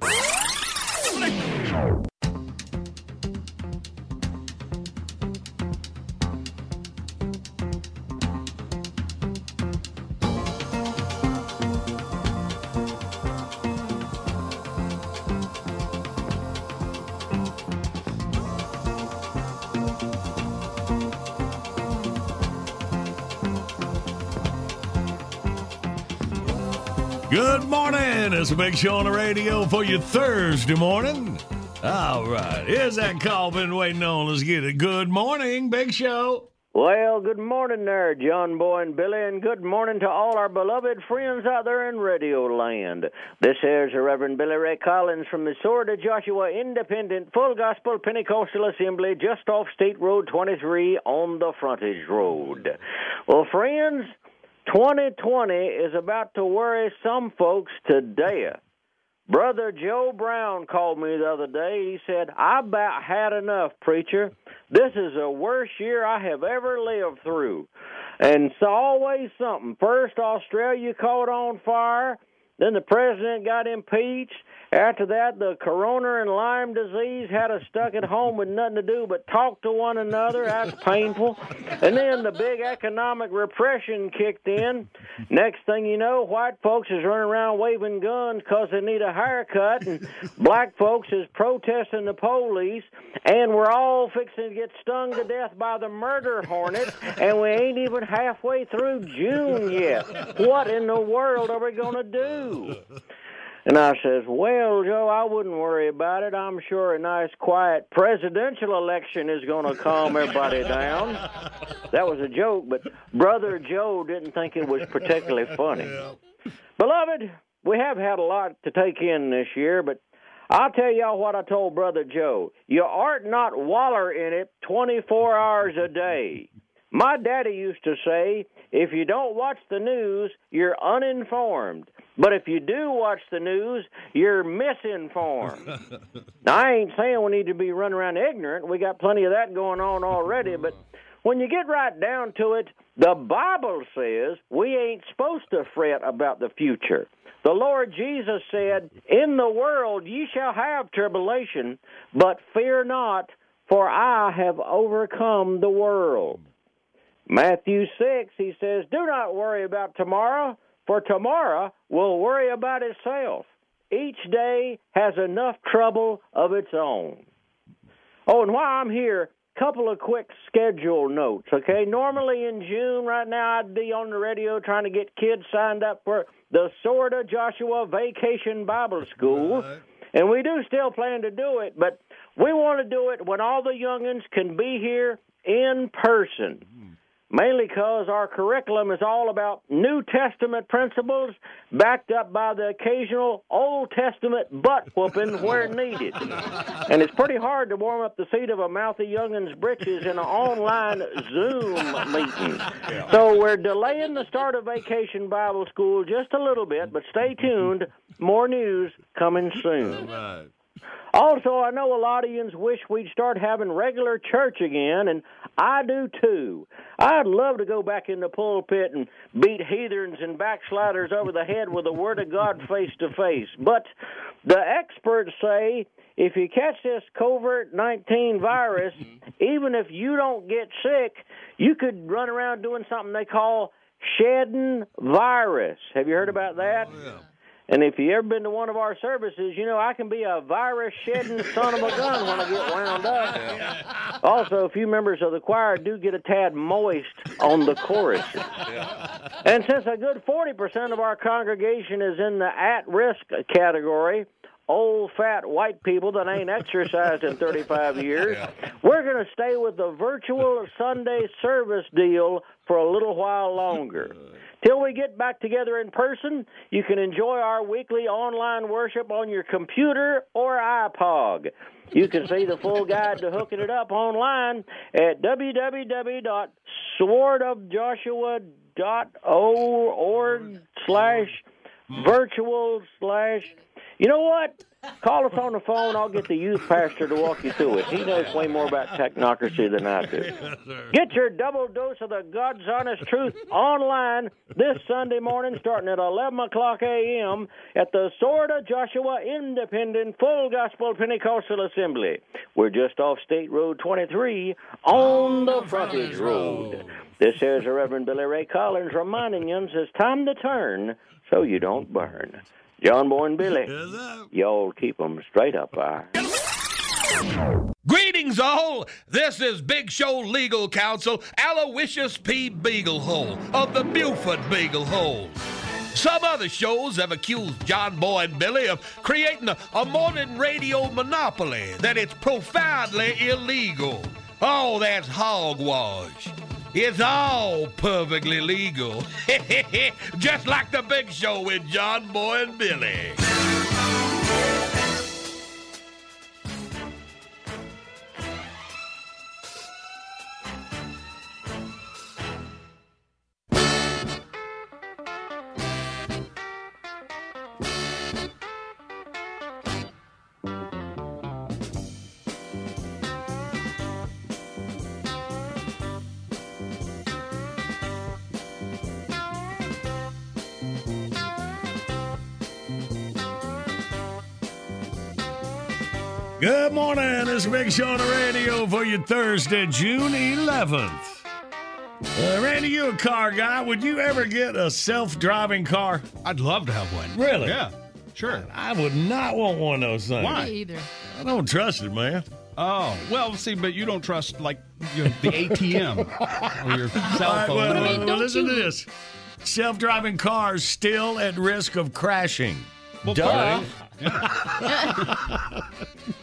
Good morning. It's a big show on the radio for you Thursday morning. All right. Here's that call been waiting on. Let's get it. Good morning, Big Show. Well, good morning there, John Boy and Billy, and good morning to all our beloved friends out there in Radio Land. This here's the Reverend Billy Ray Collins from the Sword of Joshua Independent Full Gospel Pentecostal Assembly just off State Road 23 on the frontage road. Well, friends, 2020 is about to worry some folks to death. Brother Joe Brown called me the other day. He said, I about had enough, preacher. This is the worst year I have ever lived through. And it's always something. First, Australia caught on fire. Then the president got impeached. After that, the corona and Lyme disease had us stuck at home with nothing to do but talk to one another. That's painful. And then the big economic repression kicked in. Next thing you know, white folks is running around waving guns because they need a haircut, and black folks is protesting the police, and we're all fixing to get stung to death by the murder hornet, and we ain't even halfway through June yet. What in the world are we going to do? And I says, Well, Joe, I wouldn't worry about it. I'm sure a nice, quiet presidential election is going to calm everybody down. That was a joke, but Brother Joe didn't think it was particularly funny. Beloved, we have had a lot to take in this year, but I'll tell y'all what I told Brother Joe. You art not waller in it 24 hours a day. My daddy used to say, if you don't watch the news, you're uninformed. But if you do watch the news, you're misinformed. now, I ain't saying we need to be running around ignorant. We got plenty of that going on already. But when you get right down to it, the Bible says we ain't supposed to fret about the future. The Lord Jesus said, In the world ye shall have tribulation, but fear not, for I have overcome the world. Matthew 6, he says, Do not worry about tomorrow, for tomorrow will worry about itself. Each day has enough trouble of its own. Oh, and while I'm here, a couple of quick schedule notes, okay? Normally in June, right now, I'd be on the radio trying to get kids signed up for the Sword of Joshua Vacation Bible School. And we do still plan to do it, but we want to do it when all the youngins can be here in person hmm. Mainly because our curriculum is all about New Testament principles backed up by the occasional Old Testament butt whooping where needed. And it's pretty hard to warm up the seat of a mouthy youngin's britches in an online Zoom meeting. So we're delaying the start of Vacation Bible School just a little bit, but stay tuned. More news coming soon. Also, I know a lot of yous wish we'd start having regular church again, and I do too. I'd love to go back in the pulpit and beat heathens and backsliders over the head with the Word of God face to face. But the experts say if you catch this covert 19 virus, mm-hmm. even if you don't get sick, you could run around doing something they call shedding virus. Have you heard about that? Oh, And if you ever been to one of our services, you know I can be a virus shedding son of a gun when I get wound up. Also, a few members of the choir do get a tad moist on the chorus. And since a good 40% of our congregation is in the at risk category, old fat white people that ain't exercised in 35 years, we're going to stay with the virtual Sunday service deal for a little while longer. Till we get back together in person, you can enjoy our weekly online worship on your computer or iPod. You can see the full guide to hooking it up online at www.swordofjoshua.org slash virtual slash You know what? Call us on the phone. I'll get the youth pastor to walk you through it. He knows way more about technocracy than I do. Get your double dose of the God's honest truth online this Sunday morning, starting at 11 o'clock a.m. at the Sword of Joshua Independent Full Gospel Pentecostal Assembly. We're just off State Road 23 on the frontage road. This here's the Reverend Billy Ray Collins reminding you it's time to turn so you don't burn. John Boy and Billy, y'all keep 'em straight up there. Greetings, all. This is Big Show Legal Counsel Aloysius P. Beaglehole of the Buford Beaglehole. Some other shows have accused John Boy and Billy of creating a, a modern radio monopoly, that it's profoundly illegal. Oh, that's hogwash. It's all perfectly legal. Just like the big show with John Boy and Billy. Morning. This is Big Show on the radio for you Thursday, June 11th. Uh, Randy, you a car guy. Would you ever get a self-driving car? I'd love to have one. Really? Yeah, sure. I would not want one of those things. Why? Me either. I don't trust it, man. Oh, well, see, but you don't trust, like, you know, the ATM or your cell All right, phone. well, I mean, well, don't listen you- to this. Self-driving cars still at risk of crashing. Well, Duh. fine.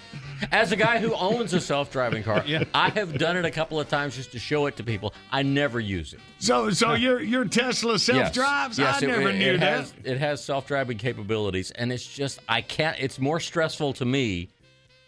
As a guy who owns a self-driving car, Yeah. I have done it a couple of times just to show it to people. I never use it. So, so your your Tesla self-drives? Yes, I it- never it, knew it that. Has, it has self-driving capabilities, and it's just I can't. It's more stressful to me.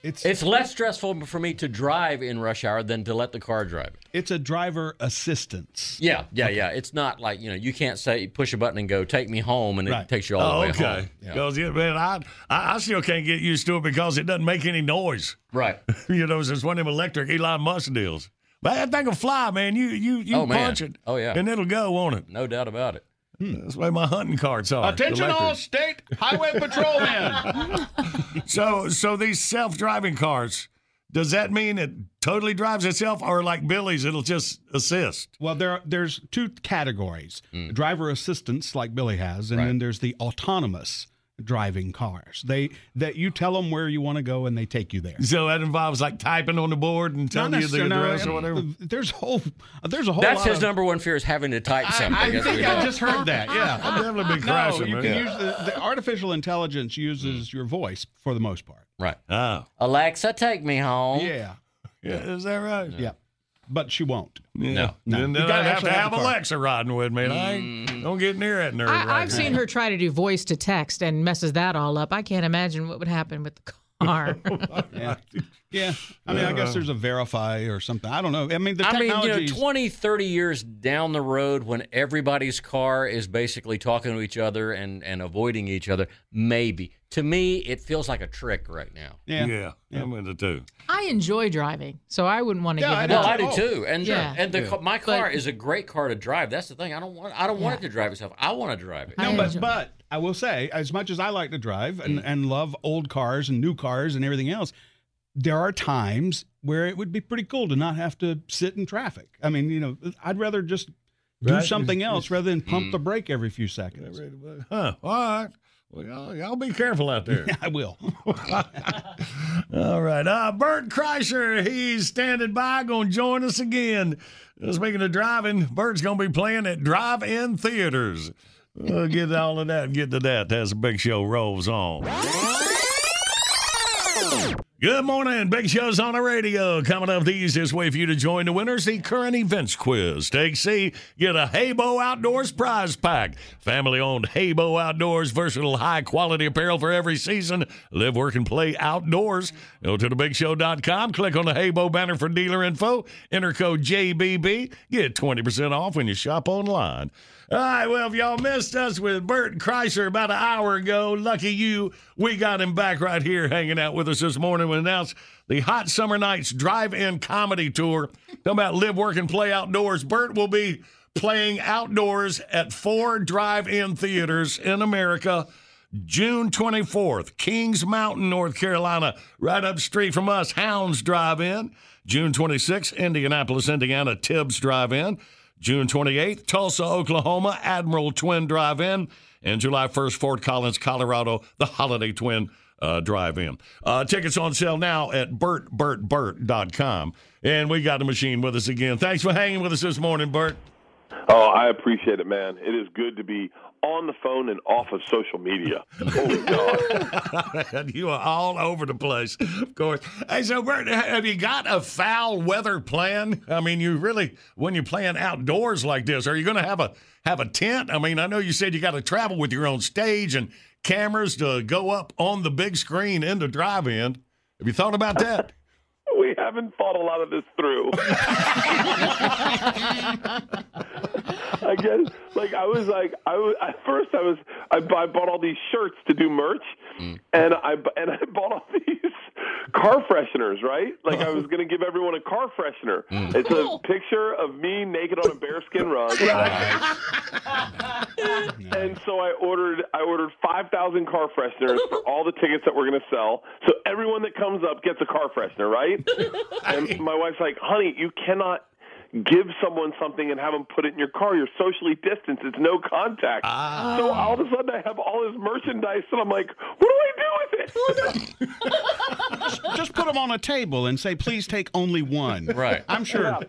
It's, It's less stressful for me to drive in rush hour than to let the car drive it's a driver assistance. Yeah, yeah, yeah. It's not like you know you can't say push a button and go take me home, and it Right. takes you all the Oh, way okay. home. Yeah. Because yeah, man, I, I I still can't get used to it because it doesn't make any noise. Right. you know, it's one of them electric Elon Musk deals. But that thing will fly, man. You you you Oh, man. punch it. Oh, yeah. and it'll go, won't it? No doubt about it. Hmm. That's the way my hunting carts are. Attention, all state highway patrolmen. So so these self driving cars, does that mean it totally drives itself, or like Billy's, it'll just assist? well, there there's two categories: hmm. driver assistance, like Billy has, and Right. then there's the autonomous driving cars. They that you tell them where you want to go, and they take you there. So that involves like typing on the board and telling you the necessarily, no, address or whatever. There's a whole there's a whole. That's lot his of, number one fear is having to type something. I, I think I just heard that. Yeah, I've definitely been no, crashing. you man. can use the, the artificial intelligence uses your voice for the most part. right. Oh, Alexa, take me home. Yeah, yeah, is that right? yeah, but she won't. Yeah. No. No. Then, You then gotta I'd have to have have. Alexa riding with me. and I mm. don't get near that nerd. I, right I've now. seen her try to do voice to text and messes that all up. I can't imagine what would happen with the car. Oh, yeah, yeah. I mean, I guess there's a verify or something. I don't know. I mean, the technology. I mean, you know, technology. 20, 30 years down the road when everybody's car is basically talking to each other and, and avoiding each other, maybe. To me, it feels like a trick right now. yeah. Yeah, I'm with into two. I enjoy driving, so I wouldn't want to Yeah, give I it Well, up. I do Oh. too, and Yeah. and the, Yeah. my car But- is a great car to drive. That's the thing. I don't want I don't want it to drive itself. I want to drive it. I No, but enjoy- but I will say, as much as I like to drive Mm. and, and love old cars and new cars and everything else, there are times where it would be pretty cool to not have to sit in traffic. I mean, you know, I'd rather just do Right. something else rather than Mm. pump the brake every few seconds. Huh? All right. Well, y'all, y'all be careful out there. I will. All right. Uh, Bert Kreischer, he's standing by, going to join us again. Uh, Speaking of driving, Bert's going to be playing at drive-in theaters. We'll get all of that and get to that as the big show rolls on. Good morning. Big shows on the radio. Coming up the easiest way for you to join the winners, the current events quiz. Take C, get a HeyBo Outdoors prize pack. Family owned HeyBo Outdoors, versatile, high quality apparel for every season. Live, work, and play outdoors. Go to thebigshow.com, click on the HeyBo banner for dealer info, enter code JBB, get 20% off when you shop online. All right, well, if y'all missed us with Bert Kreischer about an hour ago, lucky you, we got him back right here hanging out with us this morning. We announced the Hot Summer Nights Drive-In Comedy Tour. Talking about live, work, and play outdoors. Bert will be playing outdoors at four drive-in theaters in America. June 24th, Kings Mountain, North Carolina, right up street from us, Hounds Drive In. June 26th, Indianapolis, Indiana, Tibbs Drive In. June 28th, Tulsa, Oklahoma, Admiral Twin Drive In. And July 1st, Fort Collins, Colorado, the Holiday Twin uh, Drive In. Uh, tickets on sale now at bertbertbert.com. And we got the machine with us again. Thanks for hanging with us this morning, Bert. Oh, I appreciate it, man. It is good to be on the phone and off of social media. Holy God. you are all over the place, of course. Hey, so Bert, have you got a foul weather plan? I mean, you really, when you're playing outdoors like this, are you going to have a have a tent? I mean, I know you said you got to travel with your own stage and cameras to go up on the big screen in the drive-in. Have you thought about that? We haven't thought a lot of this through. I guess, like I was like I was at first I was I, I bought all these shirts to do merch, mm. and I and I bought all these car fresheners, right? Like I was going to give everyone a car freshener. Mm. It's a picture of me naked on a bearskin rug. and so I ordered I ordered five thousand car fresheners for all the tickets that we're going to sell. So everyone that comes up gets a car freshener, right? and my wife's like, "Honey, you cannot." Give someone something and have them put it in your car. You're socially distanced. It's no contact. Ah. So all of a sudden, I have all this merchandise, and I'm like, "What do I do with it?" just, just put them on a table and say, please take only one. Right. I'm sure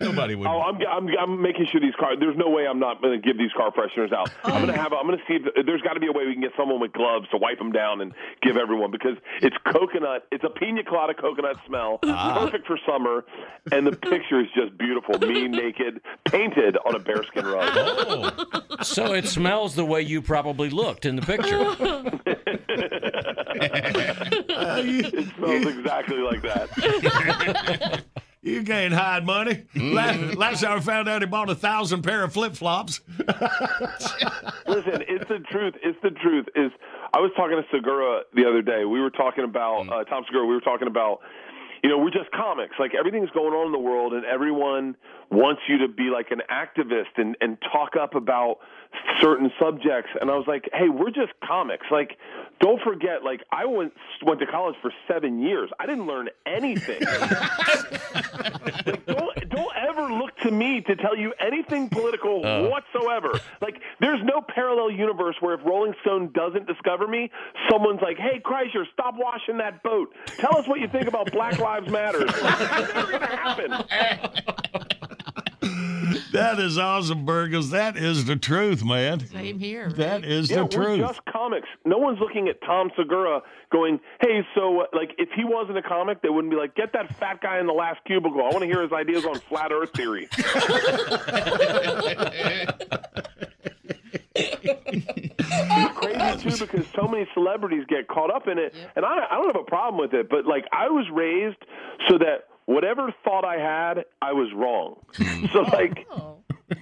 nobody would. Oh, I'm, I'm, I'm making sure these car. There's no way I'm not going to give these car fresheners out. Oh. I'm going to have. I'm going to see if there's got to be a way we can get someone with gloves to wipe them down and give everyone because it's coconut. It's a pina colada coconut smell, ah. perfect for summer, and the picture is just beautiful. Me naked, painted on a bearskin rug. Oh. So it smells the way you probably looked in the picture. it smells exactly like that. You can't hide money. Last, last time I found out he bought a thousand pair of flip flops. Listen, it's the truth. It's the truth. Is I was talking to Segura the other day. We were talking about uh, Tom Segura. We were talking about, you know, we're just comics. Like everything's going on in the world, and everyone wants you to be like an activist and and talk up about certain subjects. And I was like, hey, we're just comics. Like, don't forget. Like, I went went to college for seven years. I didn't learn anything. like, don't don't ever look to me to tell you anything political Uh. whatsoever. Like, there's no parallel universe where if Rolling Stone doesn't discover me, someone's like, "Hey, Kreischer, stop washing that boat. Tell us what you think about Black Lives Matter." That's never gonna happen. That is awesome, Burgers. That is the truth, man. Same here. That is yeah, the truth. we're just comics. No one's looking at Tom Segura going, "Hey, so uh, like if he wasn't a comic, they wouldn't be like, get that fat guy in the last cubicle. I want to hear his ideas on flat Earth theory." it's crazy too because so many celebrities get caught up in it, and I, I don't have a problem with it. But like, I was raised so that whatever thought I had, I was wrong. so like,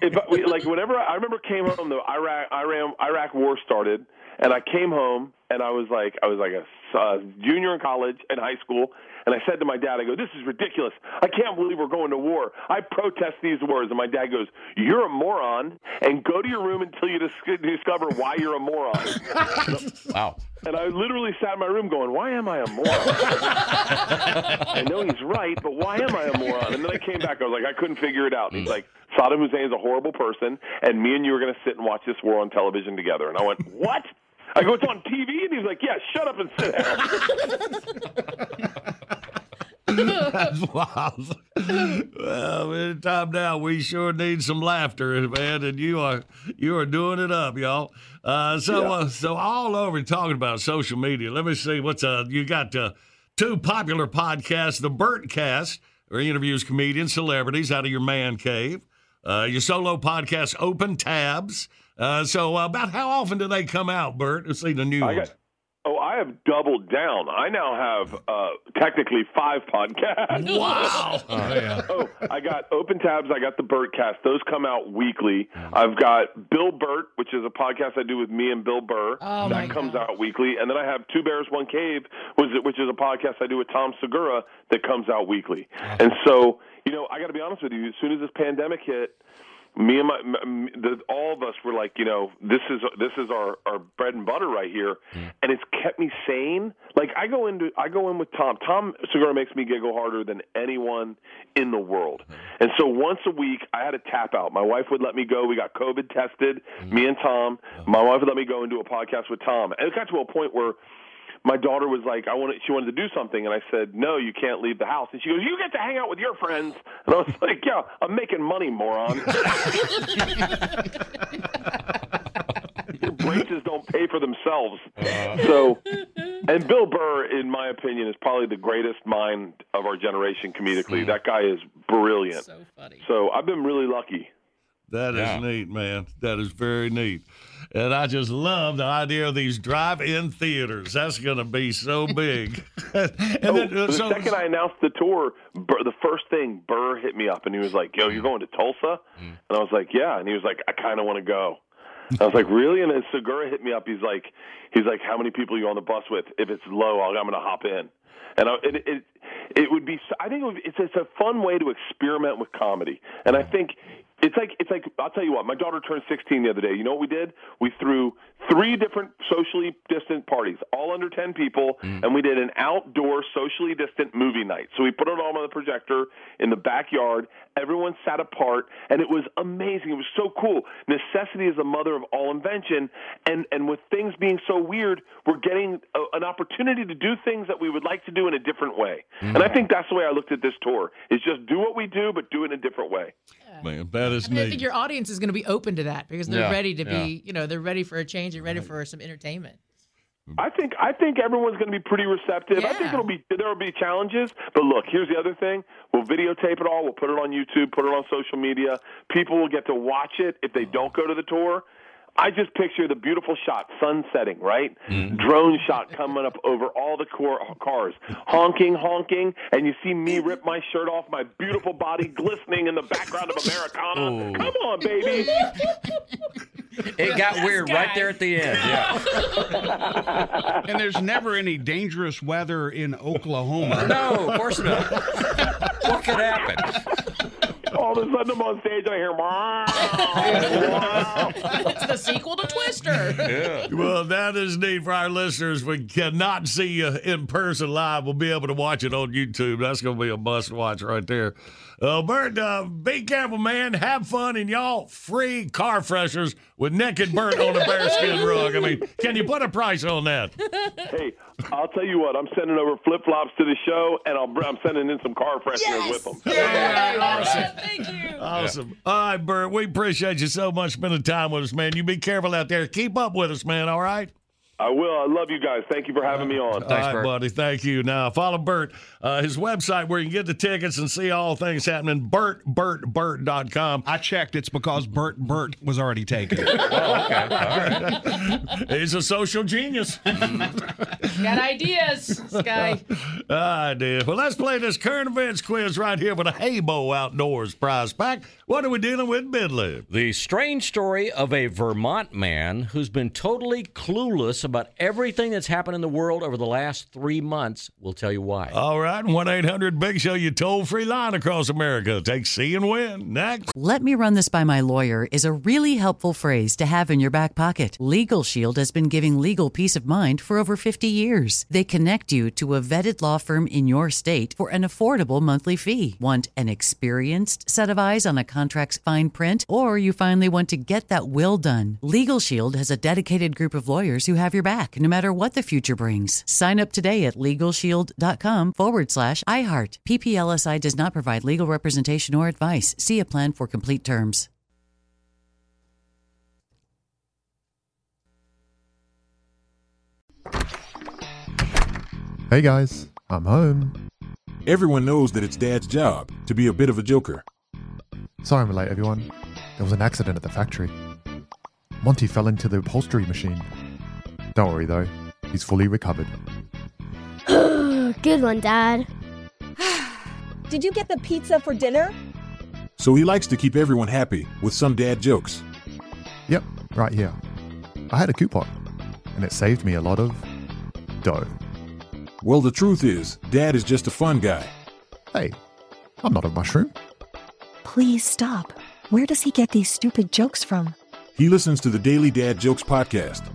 if I, like whenever I, I remember came home, the Iraq Iran Iraq war started, and I came home and I was like I was like a uh, junior in college in high school, and I said to my dad, I go, this is ridiculous. I can't believe we're going to war. I protest these wars, and my dad goes, you're a moron, and go to your room until you dis- discover why you're a moron. Wow. And I literally sat in my room going, why am I a moron? I know he's right, but why am I a moron? And then I came back. I was like, I couldn't figure it out. And he's like, Saddam Hussein is a horrible person, and me and you are going to sit and watch this war on television together. And I went, what? I go, it's on TV? And he's like, yeah, shut up and sit down. That's wild. well, anytime now, we sure need some laughter, man, and you are you are doing it up, y'all. Uh, so uh, so all over talking about social media. Let me see what's uh you got uh, two popular podcasts, the Bertcast, where he interviews comedians, celebrities out of your man cave. Uh, your solo podcast, Open Tabs. Uh, so, uh, about how often do they come out, Bert, to see the new I ones? got. Oh, I have doubled down. I now have uh, technically five podcasts. Wow. oh, I got Open Tabs. I got the Bertcast. Those come out weekly. I've got Bill Bert, which is a podcast I do with me and Bill Burr. Oh, that my comes out weekly. And then I have Two Bears, One Cave, which is a podcast I do with Tom Segura that comes out weekly. And so, you know, I got to be honest with you. As soon as this pandemic hit, me and my, m- the, all of us were like, you know, this is this is our our bread and butter right here, mm. and it's kept me sane. Like I go into I go in with Tom. Tom Segura makes me giggle harder than anyone in the world, mm. and so once a week I had a tap out. My wife would let me go. We got COVID tested, mm. me and Tom. My wife would let me go and do a podcast with Tom, and it got to a point where my daughter was like, I wanted, she wanted to do something, and I said, No, you can't leave the house. And she goes, You get to hang out with your friends. And I was like, Yeah, I'm making money, moron. your braces don't pay for themselves. So, and Bill Burr, in my opinion, is probably the greatest mind of our generation comedically. That guy is brilliant. So funny. So I've been really lucky. That is neat, man. That is very neat. And I just love the idea of these drive-in theaters. That's going to be so big. and oh, then, uh, the so, second I announced the tour, Burr, the first thing Burr hit me up and he was like, "Yo, you're going to Tulsa?" And I was like, "Yeah." And he was like, "I kind of want to go." I was like, "Really?" And then Segura hit me up. He's like, "He's like, how many people are you on the bus with? If it's low, I'm going to hop in." And I, it, it it would be. I think it would, it's it's a fun way to experiment with comedy, and I think it's like it's like I'll tell you what. My daughter turned 16 the other day. You know what we did? We threw three different socially distant parties, all under 10 people, mm. and we did an outdoor socially distant movie night. So we put it all on the projector in the backyard. Everyone sat apart, and it was amazing. It was so cool. Necessity is the mother of all invention, and and with things being so weird, we're getting a, an opportunity to do things that we would like to do in a different way. And I mm. think that's the way I looked at this tour: is just do what we do, but do it in a different way. man, that is I, mean, I think your audience is going to be open to that because they're Yeah, ready to yeah. be, you know, they're ready for a change and ready for some entertainment. I think I think everyone's going to be pretty receptive. I think it'll be there will be challenges, but look, here's the other thing: we'll videotape it all, we'll put it on YouTube, put it on social media. People will get to watch it if they don't go to the tour. I just picture the beautiful shot, sun setting, right? Mm-hmm. Drone shot coming up over all the cor- cars, honking, honking, and you see me rip my shirt off, my beautiful body glistening in the background of Americana. Come on, baby. It got weird right there at the end. Yeah. and there's never any dangerous weather in Oklahoma. No, of course not. what could happen? All of a sudden, I'm on stage. I hear, it's the sequel to Twister. Yeah. Well, that is neat for our listeners. We cannot see you in person live. We'll be able to watch it on YouTube. That's going to be a must watch right there. Uh, Bert, uh, be careful, man. Have fun, and y'all free car freshers with Naked Bert on a bearskin rug. I mean, can you put a price on that? hey, I'll tell you what. I'm sending over flip flops to the show, and I'll, I'm sending in some car fresheners with them. awesome. Thank you. Awesome. All right, Bert, we appreciate you so much spending time with us, man. You be careful out there. Keep up with us, man, all right? I will. I love you guys. Thank you for having me on. All right, buddy. Thank you. Now, follow Bert. Uh, his website where you can get the tickets and see all things happening, bertbertbert.com. I checked. It's because Bert Bert was already taken. Oh, okay. All right. He's a social genius. Got ideas, Sky. idea. Well, let's play this current events quiz right here with a HeyBo Outdoors prize pack. What are we dealing with, Bidley? The strange story of a Vermont man who's been totally clueless about everything that's happened in the world over the last three months. We'll tell you why. All right, 1 800 Big Show, you toll free line across America. Take C and win. Next. Let me run this by my lawyer is a really helpful phrase to have in your back pocket. Legal Shield has been giving legal peace of mind for over 50 years. They connect you to a vetted law firm in your state for an affordable monthly fee. Want an experienced set of eyes on a contract's fine print, or you finally want to get that will done? Legal Shield has a dedicated group of lawyers who have your back no matter what the future brings. Sign up today at LegalShield.com forward slash iHeart. PPLSI does not provide legal representation or advice. See a plan for complete terms. Hey guys, I'm home. Everyone knows that it's Dad's job to be a bit of a joker. Sorry I'm late, everyone. There was an accident at the factory. Monty fell into the upholstery machine. Don't worry though, he's fully recovered. Good one, Dad. Did you get the pizza for dinner? So he likes to keep everyone happy with some dad jokes. Yep, right here. I had a coupon, and it saved me a lot of dough. Well, the truth is, Dad is just a fun guy. Hey, I'm not a mushroom. Please stop. Where does he get these stupid jokes from? He listens to the Daily Dad Jokes podcast.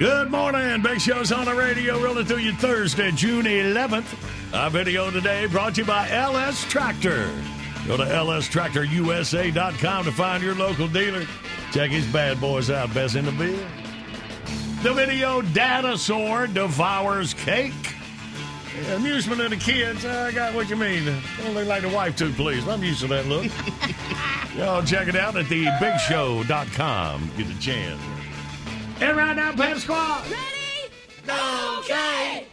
Good morning. Big Show's on the radio, rolling through you Thursday, June 11th. Our video today brought to you by LS Tractor. Go to lstractorusa.com to find your local dealer. Check his bad boys out. Best in the biz. The video Dinosaur Devours Cake. Amusement of the kids. I got what you mean. Don't look like the wife too, please. I'm used to that look. Y'all check it out at thebigshow.com. Get a chance. And right now, play squad. Ready? Okay.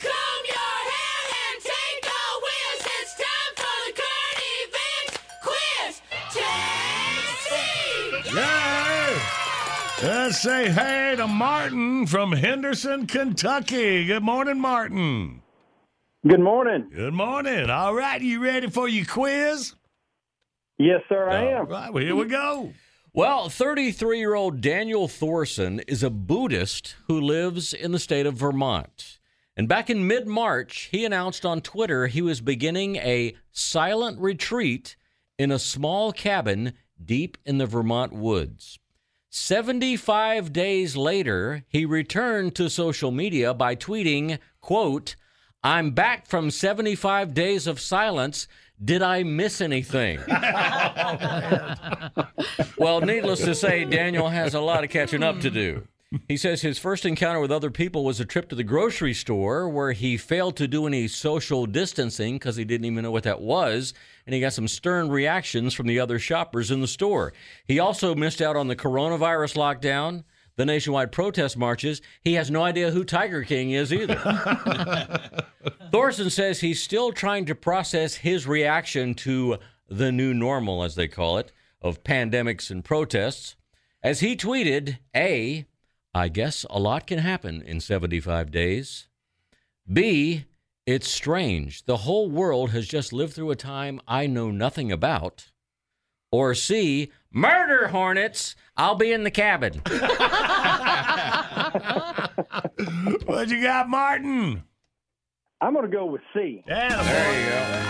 Comb your hair and take a whiz. It's time for the current event quiz. Tennessee. Yeah. Let's say hey to Martin from Henderson, Kentucky. Good morning, Martin. Good morning. Good morning. All right, you ready for your quiz? Yes, sir, I All am. right, well, here we go. Well, 33 year old Daniel Thorson is a Buddhist who lives in the state of Vermont. And back in mid March, he announced on Twitter he was beginning a silent retreat in a small cabin deep in the Vermont woods. 75 days later, he returned to social media by tweeting, quote, I'm back from 75 days of silence. Did I miss anything? well, needless to say, Daniel has a lot of catching up to do. He says his first encounter with other people was a trip to the grocery store where he failed to do any social distancing because he didn't even know what that was, and he got some stern reactions from the other shoppers in the store. He also missed out on the coronavirus lockdown, the nationwide protest marches. He has no idea who Tiger King is either. Thorson says he's still trying to process his reaction to the new normal, as they call it, of pandemics and protests. As he tweeted, A, I guess a lot can happen in 75 days. B, it's strange. The whole world has just lived through a time I know nothing about. Or C, murder hornets. I'll be in the cabin. what you got, Martin? I'm going to go with C. Yeah, there you go.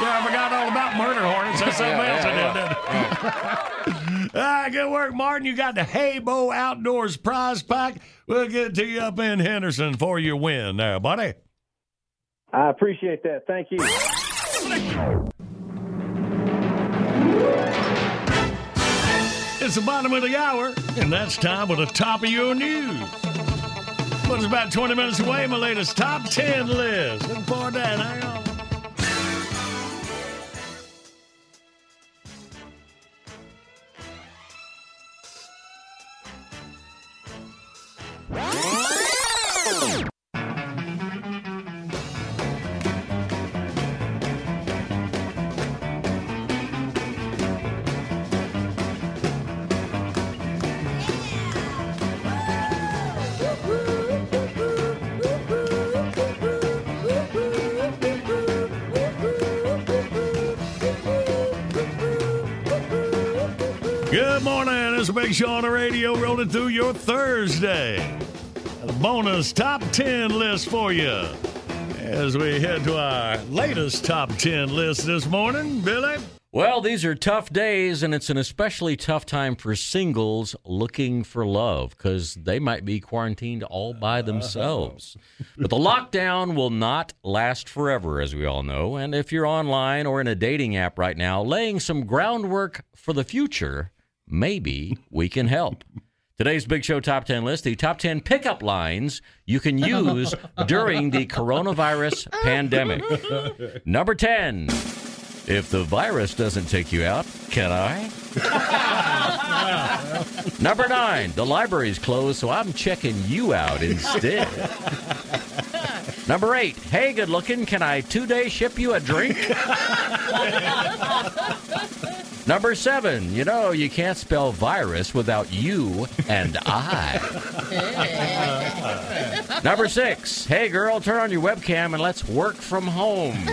Yeah, I forgot all about murder hornets. That's something else I did. didn't I? Ah, good work, Martin. You got the HeyBo Outdoors prize pack. We'll get it to you up in Henderson for your win there, buddy. I appreciate that. Thank you. It's the bottom of the hour, and that's time for the top of your news. But it's about 20 minutes away, my latest top 10 list. Looking forward to that. Hang on. Good morning. It's a Big Show on the radio rolling through your Thursday. A bonus top 10 list for you as we head to our latest top 10 list this morning. Billy? Well, these are tough days, and it's an especially tough time for singles looking for love because they might be quarantined all by uh-huh. themselves. But the lockdown will not last forever, as we all know. And if you're online or in a dating app right now, laying some groundwork for the future, maybe we can help. Today's Big Show Top 10 list the top 10 pickup lines you can use during the coronavirus pandemic. Number 10. If the virus doesn't take you out, can I? Number nine, the library's closed, so I'm checking you out instead. Number eight, hey, good looking, can I two day ship you a drink? Number seven, you know, you can't spell virus without you and I. Number six, hey, girl, turn on your webcam and let's work from home.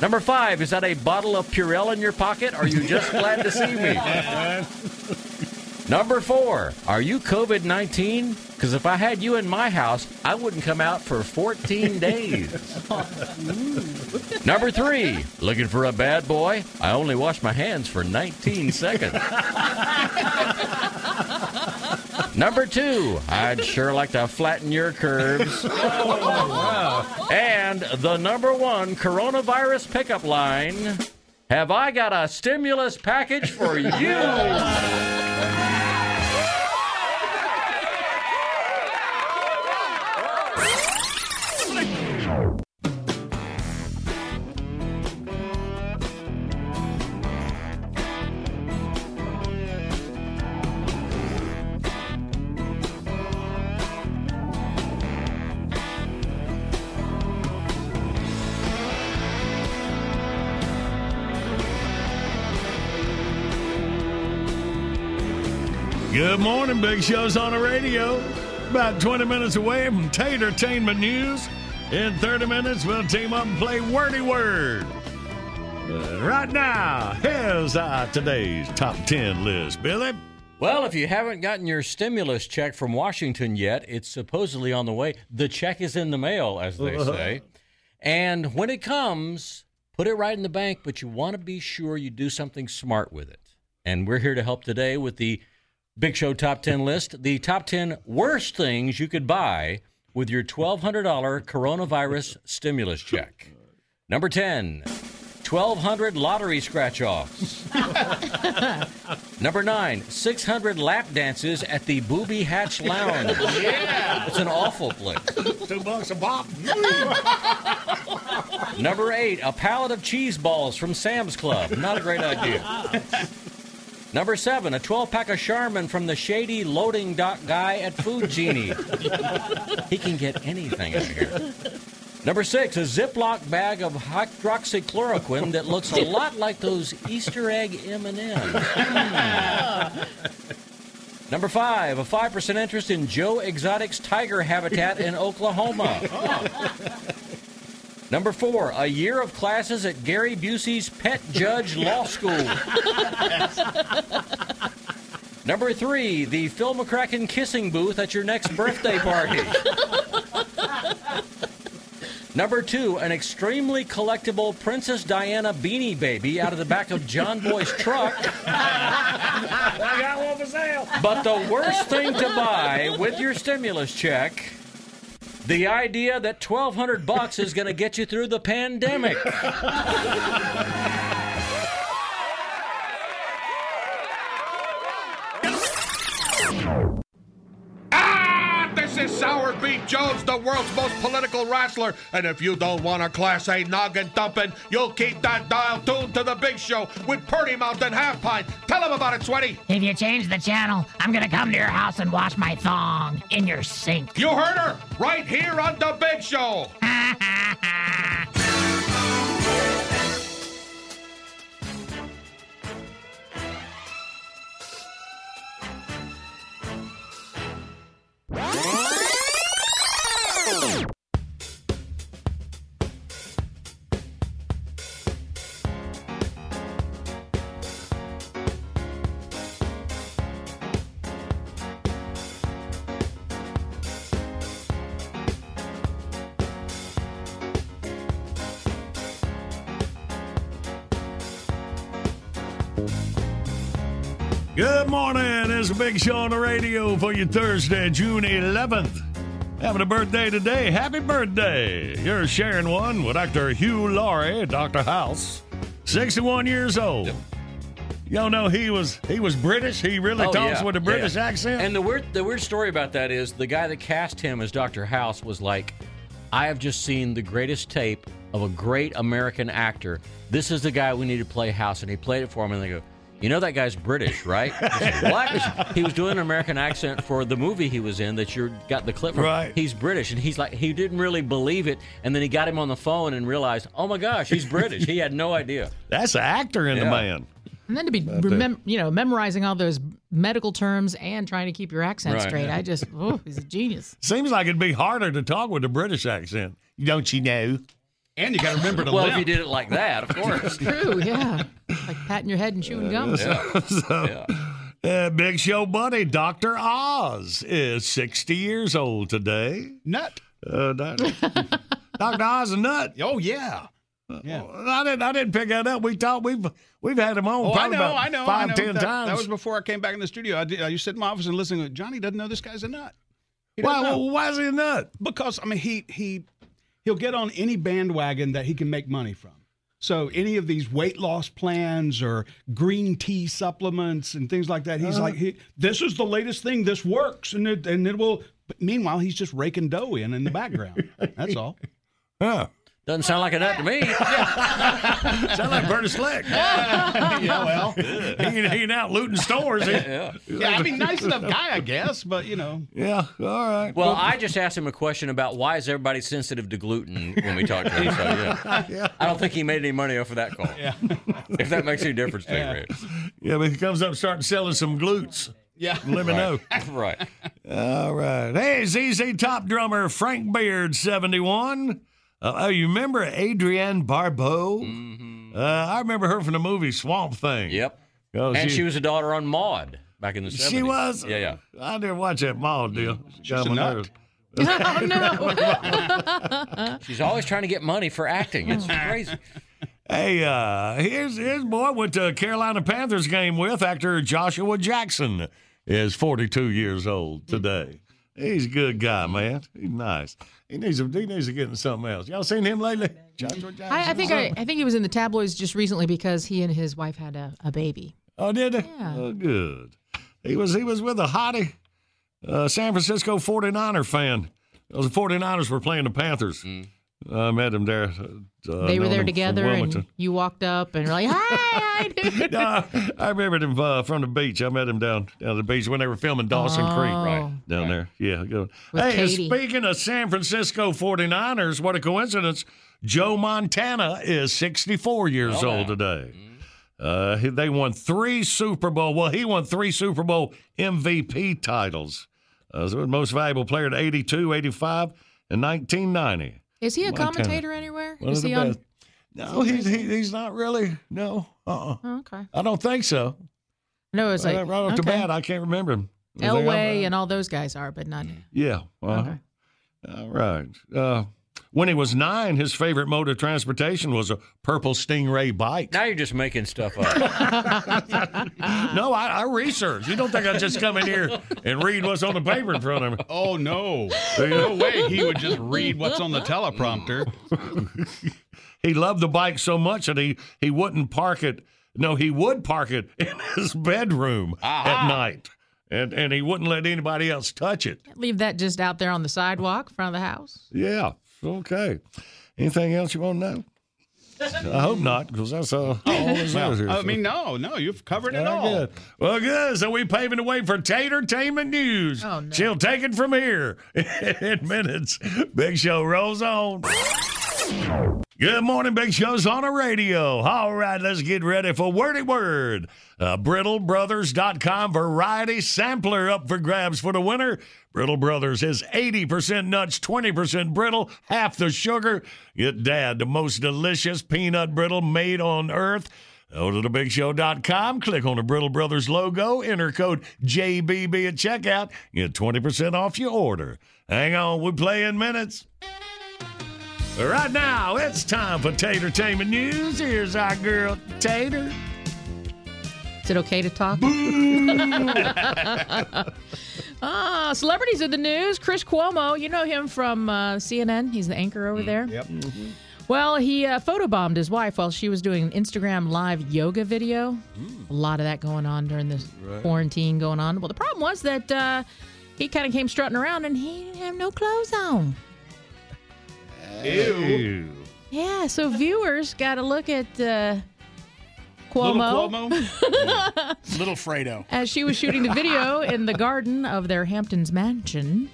Number five, is that a bottle of Purell in your pocket? Or are you just glad to see me? Number four, are you COVID 19? Because if I had you in my house, I wouldn't come out for 14 days. Mm. Number three, looking for a bad boy? I only wash my hands for 19 seconds. Number two, I'd sure like to flatten your curves. Oh, and the number one coronavirus pickup line Have I got a stimulus package for you? Good morning, Big Show's on the radio. About 20 minutes away from Tatertainment News. In 30 minutes, we'll team up and play Wordy Word. Right now, here's uh, today's top 10 list. Billy? Well, if you haven't gotten your stimulus check from Washington yet, it's supposedly on the way. The check is in the mail, as they say. And when it comes, put it right in the bank, but you want to be sure you do something smart with it. And we're here to help today with the Big Show Top 10 list the top 10 worst things you could buy with your $1,200 coronavirus stimulus check. Number 10, 1,200 lottery scratch offs. Number 9, 600 lap dances at the Booby Hatch Lounge. Yeah. It's an awful place. Two bucks a pop. Number 8, a pallet of cheese balls from Sam's Club. Not a great idea. Number seven, a 12 pack of Charmin from the shady loading dock guy at Food Genie. he can get anything out here. Number six, a Ziploc bag of hydroxychloroquine that looks a lot like those Easter egg M&Ms. Hmm. Number five, a 5% interest in Joe Exotic's tiger habitat in Oklahoma. Number four, a year of classes at Gary Busey's Pet Judge Law School. Number three, the Phil McCracken kissing booth at your next birthday party. Number two, an extremely collectible Princess Diana beanie baby out of the back of John Boy's truck. I got one for sale. But the worst thing to buy with your stimulus check the idea that 1200 bucks is going to get you through the pandemic. is Sour Beef Jones, the world's most political wrestler. And if you don't want a Class A noggin dumping, you'll keep that dial tuned to the big show with Purdy Mountain Half Pint. Tell him about it, Sweaty. If you change the channel, I'm gonna come to your house and wash my thong in your sink. You heard her right here on the big show. big show on the radio for you Thursday, June 11th. Having a birthday today. Happy birthday. You're sharing one with Dr. Hugh Laurie, Dr. House, 61 years old. Y'all know he was he was British. He really Oh, talks yeah, with a British yeah. accent. And the weird the weird story about that is the guy that cast him as Dr. House was like, I have just seen the greatest tape of a great American actor. This is the guy we need to play House, and he played it for him, and they go. You know that guy's British, right? He what? He was doing an American accent for the movie he was in that you got the clip from. Right. He's British, and he's like he didn't really believe it, and then he got him on the phone and realized, oh my gosh, he's British. he had no idea. That's an actor in the man. And then to be, remem- you know, memorizing all those medical terms and trying to keep your accent Right. straight. Yeah. I just, oh, he's a genius. Seems like it'd be harder to talk with a British accent. Don't you know? And you got to remember to well, limp. if you did it like that, of course. True, yeah. Like patting your head and chewing gum. So, so, uh, Big Show buddy, Dr. Oz is 60 years old today. Nut. Uh, Dr. Dr. Oz a nut. Oh, yeah. Yeah. I didn't. I didn't pick that up. We thought we've we've had him on Oh, I know, about I know, five, I know. ten that, times. That was before I came back in the studio. I, did, I used to sit in my office and listen. to Johnny doesn't know this guy's a nut. He why? know. Why is he a nut? Because I mean, he he he'll get on any bandwagon that he can make money from. So any of these weight loss plans or green tea supplements and things like that, he's Uh-huh. like, he, "This is the latest thing. This works, and it and it will." But meanwhile, he's just raking dough in in the background. That's all. Huh. Doesn't sound like a nut to me. Sound like Bernie Slick. yeah, well, he, ain't- he ain't out looting stores. He- Yeah. yeah. I mean, nice enough guy, I guess, but you know. Yeah, all right. Well, I just asked him a question about why is everybody sensitive to gluten when we talk to him. So, yeah. I don't think he made any money off of that call. Yeah. If that makes any difference to you, Yeah. Yeah, but he comes up starting selling some glutes. Yeah. Let me know. right. All right. Hey, ZZ Top drummer Frank Beard, 71. Uh, oh, you remember Adrienne Barbeau? Mm-hmm. Uh, I remember her from the movie Swamp Thing. Yep. Oh, and she, was a daughter on Maude back in the 70s. She was? Yeah, yeah. I didn't watch that mall deal. She's a nut. Oh, no. She's always trying to get money for acting. It's crazy. Hey, uh, here's his boy went to Carolina Panthers game with actor Joshua Jackson. Is 42 years old today. He's a good guy, man. He's nice. He needs to, he needs to get into something else. Y'all seen him lately? Joshua Jackson. I, I think I, I think he was in the tabloids just recently because he and his wife had a, a baby. Oh, did they? Yeah. Oh, good. He was he was with a hottie, uh, San Francisco 49er fan. Those 49ers were playing the Panthers. I met him there. Uh, they were there together, and you walked up and were like, "Hi, hi, no, I remember him uh, from the beach. I met him down down the beach when they were filming Dawson Creek. Oh. Right. Down there. Yeah, good. Hey, Katie. speaking of San Francisco 49ers, what a coincidence. Joe Montana is 64 years Oh, old today. Uh, they won three Super Bowl. Well, he won three Super Bowl MVP titles. Uh, was most valuable player at 82, 85, and 1990. Is he a Montana. commentator anywhere? One Is he on? best. No, he's he, he's not really. No, uh-uh. Oh, okay. I don't think so. No, it's like right off the bat, I can't remember him. Was they on Elway and all those guys are, but not. Yeah. uh-huh. All right. Uh, when he was nine, his favorite mode of transportation was a purple Stingray bike. Now you're just making stuff up. no, I, I researched. You don't think I just come in here and read what's on the paper in front of me? Oh no, no way. He would just read what's on the teleprompter. he loved the bike so much that he, he wouldn't park it. No, he would park it in his bedroom at night. And, and he wouldn't let anybody else touch it. Leave that just out there on the sidewalk in front of the house. Yeah. Okay. Anything else you want to know? I hope not, because that's uh, all this Well, is here. I mean, no, no, you've covered it Very all. good. Well, good. So we're paving the way for Tatertainment News. Oh, no. She'll take it from here in minutes. Big Show rolls on. Good morning, Big Show's on the radio. All right, let's get ready for Wordy Word. Uh, BrittleBrothers.com variety sampler up for grabs for the winner. Brittle Brothers is 80% nuts, 20% brittle, half the sugar. Get Dad the most delicious peanut brittle made on earth. Go to thebigshow.com, click on the Brittle Brothers logo, enter code JBB at checkout, get 20% off your order. Hang on, we play in minutes. Right now, it's time for Tater Tatertainment News. Here's our girl, Tater. Is it okay to talk? ah, celebrities in the news. Chris Cuomo, you know him from uh, CNN. He's the anchor over there. Yep. Well, he uh, photobombed his wife while she was doing an Instagram live yoga video. A lot of that going on during this Right. quarantine going on. Well, the problem was that uh, he kind of came strutting around and he didn't have no clothes on. Ew. Yeah, so viewers got to look at uh, Cuomo. Little Cuomo. Little Fredo. as she was shooting the video in the garden of their Hamptons mansion.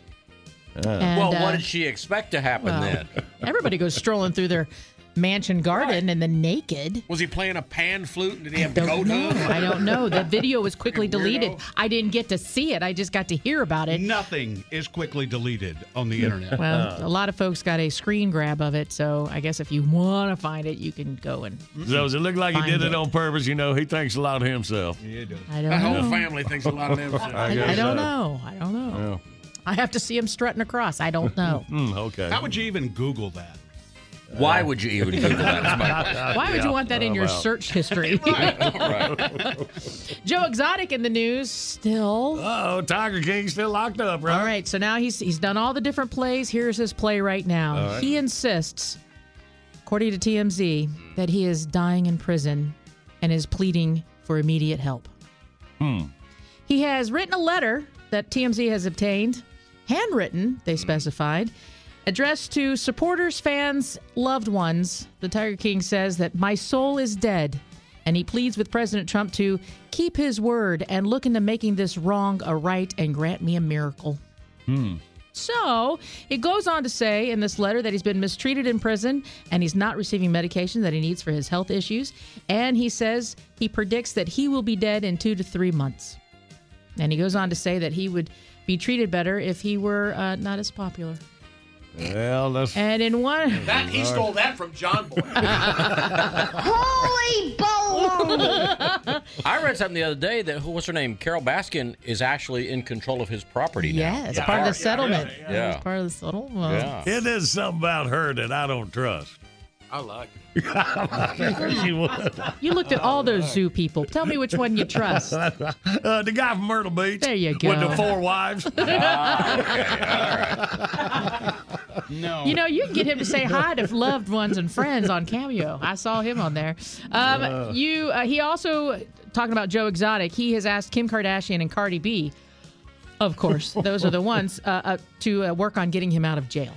And, well, what uh, did she expect to happen well, then? Everybody goes strolling through their mansion garden and the naked. Was he playing a pan flute? And did he have Don't goat know. hooves? I don't know. The video was quickly deleted. I didn't get to see it. I just got to hear about it. Nothing is quickly deleted on the hmm. internet. Well, uh. a lot of folks got a screen grab of it, so I guess if you want to find it, you can go and. Mm-hmm. So does it look like he did it it. on purpose? You know, he thinks a lot of himself. Yeah, does. I don't My whole know. family thinks a lot of them. I I, I don't so. know. I don't know. I have to see him strutting across. I don't know. Mm, okay. How would you even Google that? Why would you even Google that? Is my question. Why would you want that in your search history? Joe Exotic in the news still. Oh, Tiger King still locked up, right? All right, so now he's he's done all the different plays. Here's his play right now. All right. He insists, according to TMZ, that he is dying in prison and is pleading for immediate help. Hmm. He has written a letter that TMZ has obtained, handwritten, they specified, addressed to supporters, fans, loved ones. The Tiger King says that my soul is dead, and he pleads with President Trump to keep his word and look into making this wrong a right and grant me a miracle. Hmm. So it goes on to say in this letter that he's been mistreated in prison and he's not receiving medication that he needs for his health issues. And he says he predicts that he will be dead in two to three months. And he goes on to say that he would be treated better if he were uh, not as popular. Well, that's. And in one. That he stole that from John Boy. Holy bolo! I read something the other day that who what's her name? Carole Baskin is actually in control of his property now. Yeah, it's part of the settlement. Yeah. It's part of the settlement. Yeah. It is something about her that I don't trust. I like she would. You looked at all those zoo people. Tell me which one you trust. Uh, the guy from Myrtle Beach. There you go. With the four wives. No. You know, you can get him to say hi to loved ones and friends on Cameo. I saw him on there. Um, Uh. You, uh, he also talking about Joe Exotic. He has asked Kim Kardashian and Cardi B, of course, those are the ones uh, uh, to uh, work on getting him out of jail.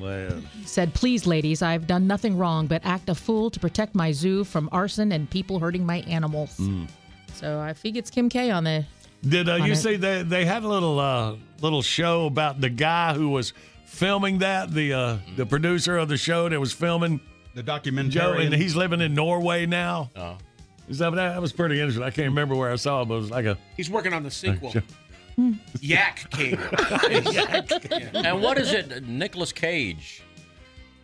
Man. Said, please, ladies, I've done nothing wrong but act a fool to protect my zoo from arson and people hurting my animals. Mm. So if he gets Kim K on the Did uh, on you it. see they they had a little uh, little show about the guy who was filming that the uh, the producer of the show that was filming The documentary. Joe and he's living in Norway now. Oh. Is that, that was pretty interesting. I can't remember where I saw it, but it was like a He's working on the sequel. Yak King. And what is it? Nicolas Cage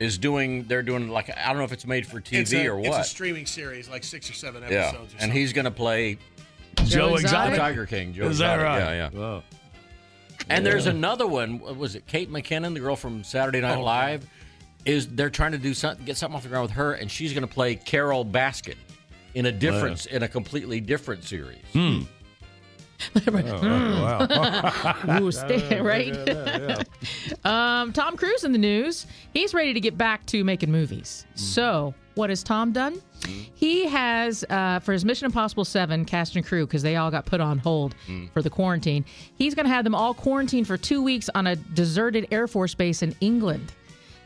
is doing. They're doing like I don't know if it's made for TV It's a, or what. It's a streaming series, like six or seven yeah, episodes. Or and he's going to play Joe Exotic? Tiger King. Joe Is that Exotic. right? Yeah, yeah. Wow. And there's another one. what Was it Kate McKinnon, the girl from Saturday Night Oh, Live? Is they're trying to do something, get something off the ground with her, and she's going to play Carole Baskin in a different, in a completely different series. Hmm. Hmm. Mm. Ooh, stay, right? um, Tom Cruise in the news. He's ready to get back to making movies. So, what has Tom done? He has, uh, for his Mission Impossible 7 cast and crew, because they all got put on hold for the quarantine, he's going to have them all quarantined for two weeks on a deserted Air Force base in England.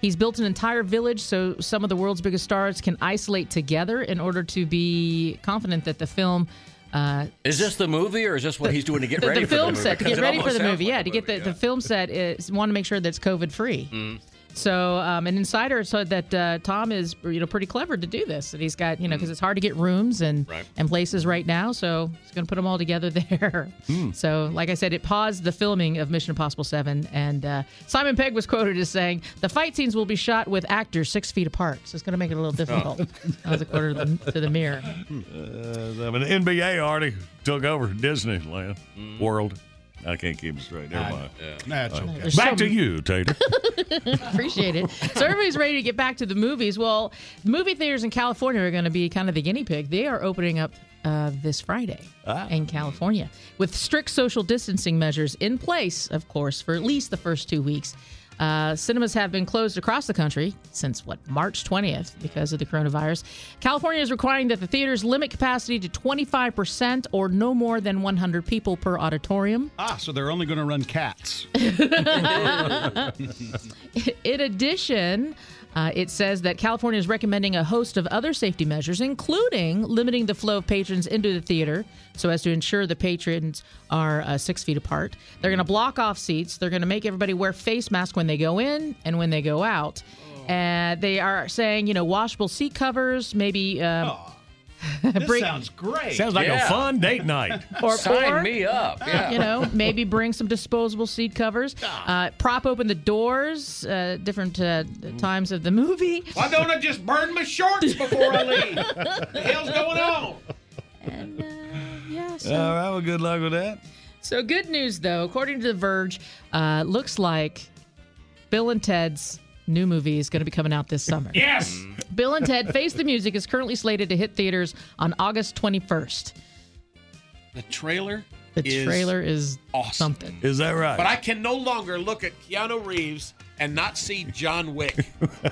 He's built an entire village so some of the world's biggest stars can isolate together in order to be confident that the film. Uh, Is this the movie, or is this what he's doing to get the, ready the for the movie? set to get ready for the movie. Yeah, to get the, the film set is want to make sure that it's COVID free. Mm. So um, an insider said that uh, Tom is you know pretty clever to do this. That he's got you know because it's hard to get rooms and Right. and places right now. So he's going to put them all together there. So like I said, it paused the filming of Mission Impossible Seven. And uh, Simon Pegg was quoted as saying the fight scenes will be shot with actors six feet apart. So it's going to make it a little difficult. That was a quarter to the, to the mirror. Uh, I mean, the NBA already took over Disneyland World. I can't keep it straight. Never mind. That's Uh, okay. There's Back so- to you, Tater. Appreciate it. So everybody's ready to get back to the movies. Well, movie theaters in California are going to be kind of the guinea pig. They are opening up uh, this Friday Ah. in California, with strict social distancing measures in place, of course, for at least the first two weeks. Uh, cinemas have been closed across the country since what March 20th because of the coronavirus. California is requiring that the theaters limit capacity to 25% or no more than 100 people per auditorium. Ah, so they're only going to run cats. In addition, uh, it says that California is recommending a host of other safety measures, including limiting the flow of patrons into the theater so as to ensure the patrons are uh, six feet apart. They're going to block off seats. They're going to make everybody wear face masks when they go in and when they go out. And they are saying, you know, washable seat covers, maybe. Um, This bring- sounds great. Sounds like a fun date night. or Sign or, me up. Yeah. You know, maybe bring some disposable seat covers. Uh, prop open the doors uh, different uh, times of the movie. Why don't I just burn my shorts before I leave? the hell's going on? And uh, yeah, so, All right, well, good luck with that. so good news though. According to The Verge, uh, looks like Bill and Ted's new movie is going to be coming out this summer. Yes. Bill and Ted Face the Music is currently slated to hit theaters on August 21st. The trailer. The is trailer is awesome. something. Is that right? But I can no longer look at Keanu Reeves and not see John Wick.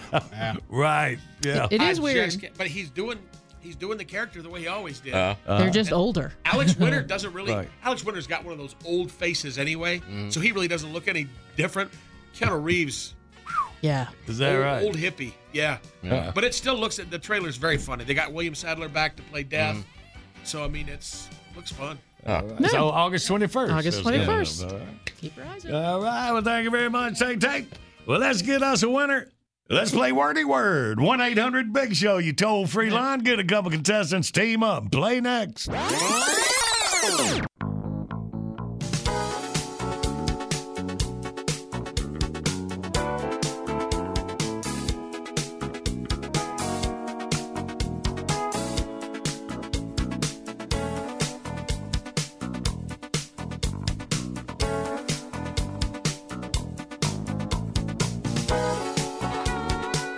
right. Yeah. It I weird. just but he's doing he's doing the character the way he always did. Uh, They're just older. Alex Winter doesn't really. Right. Alex Winter's got one of those old faces anyway, so he really doesn't look any different. Keanu Reeves, Yeah. Is that old, right? old hippie, yeah. Yeah. But it still looks. The trailer's very funny. They got William Sadler back to play Death, mm-hmm. so I mean, it's looks fun. Oh. So August 21st. August 21st. All right. Keep your eyes open. All right. Well, thank you very much. Take, take. Well, let's get us a winner. Let's play Wordy Word. 1 800 Big Show. You toll free line. Get a couple contestants. Team up. Play next.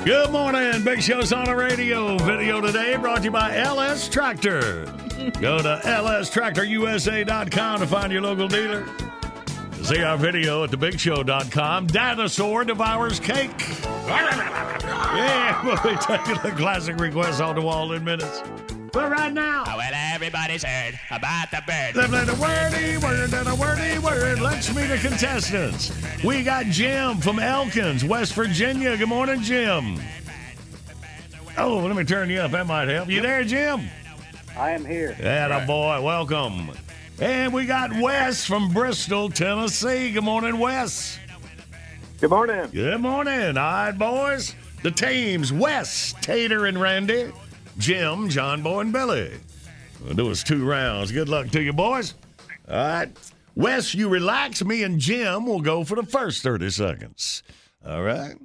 Good morning. Big Show's on the radio. Video today brought to you by LS Tractor. Go to lstractorusa.com to find your local dealer. See our video at thebigshow.com. Dinosaur devours cake. Yeah, we'll be taking the classic requests on the wall in minutes. But right now, oh, Well, everybody's heard about the bird. Let's play the wordy word and a wordy word. Let's meet the contestants. We got Jim from Elkins, West Virginia. Good morning, Jim. Oh, let me turn you up. That might help. You there, Jim? I am here. Yeah, boy. Welcome. And we got Wes from Bristol, Tennessee. Good morning, Wes. Good morning. Good morning. All right, boys. The teams Wes, Tater, and Randy. Jim, John Boy, and Billy. We'll do us two rounds. Good luck to you, boys. All right. Wes, you relax. Me and Jim will go for the first 30 seconds. All right.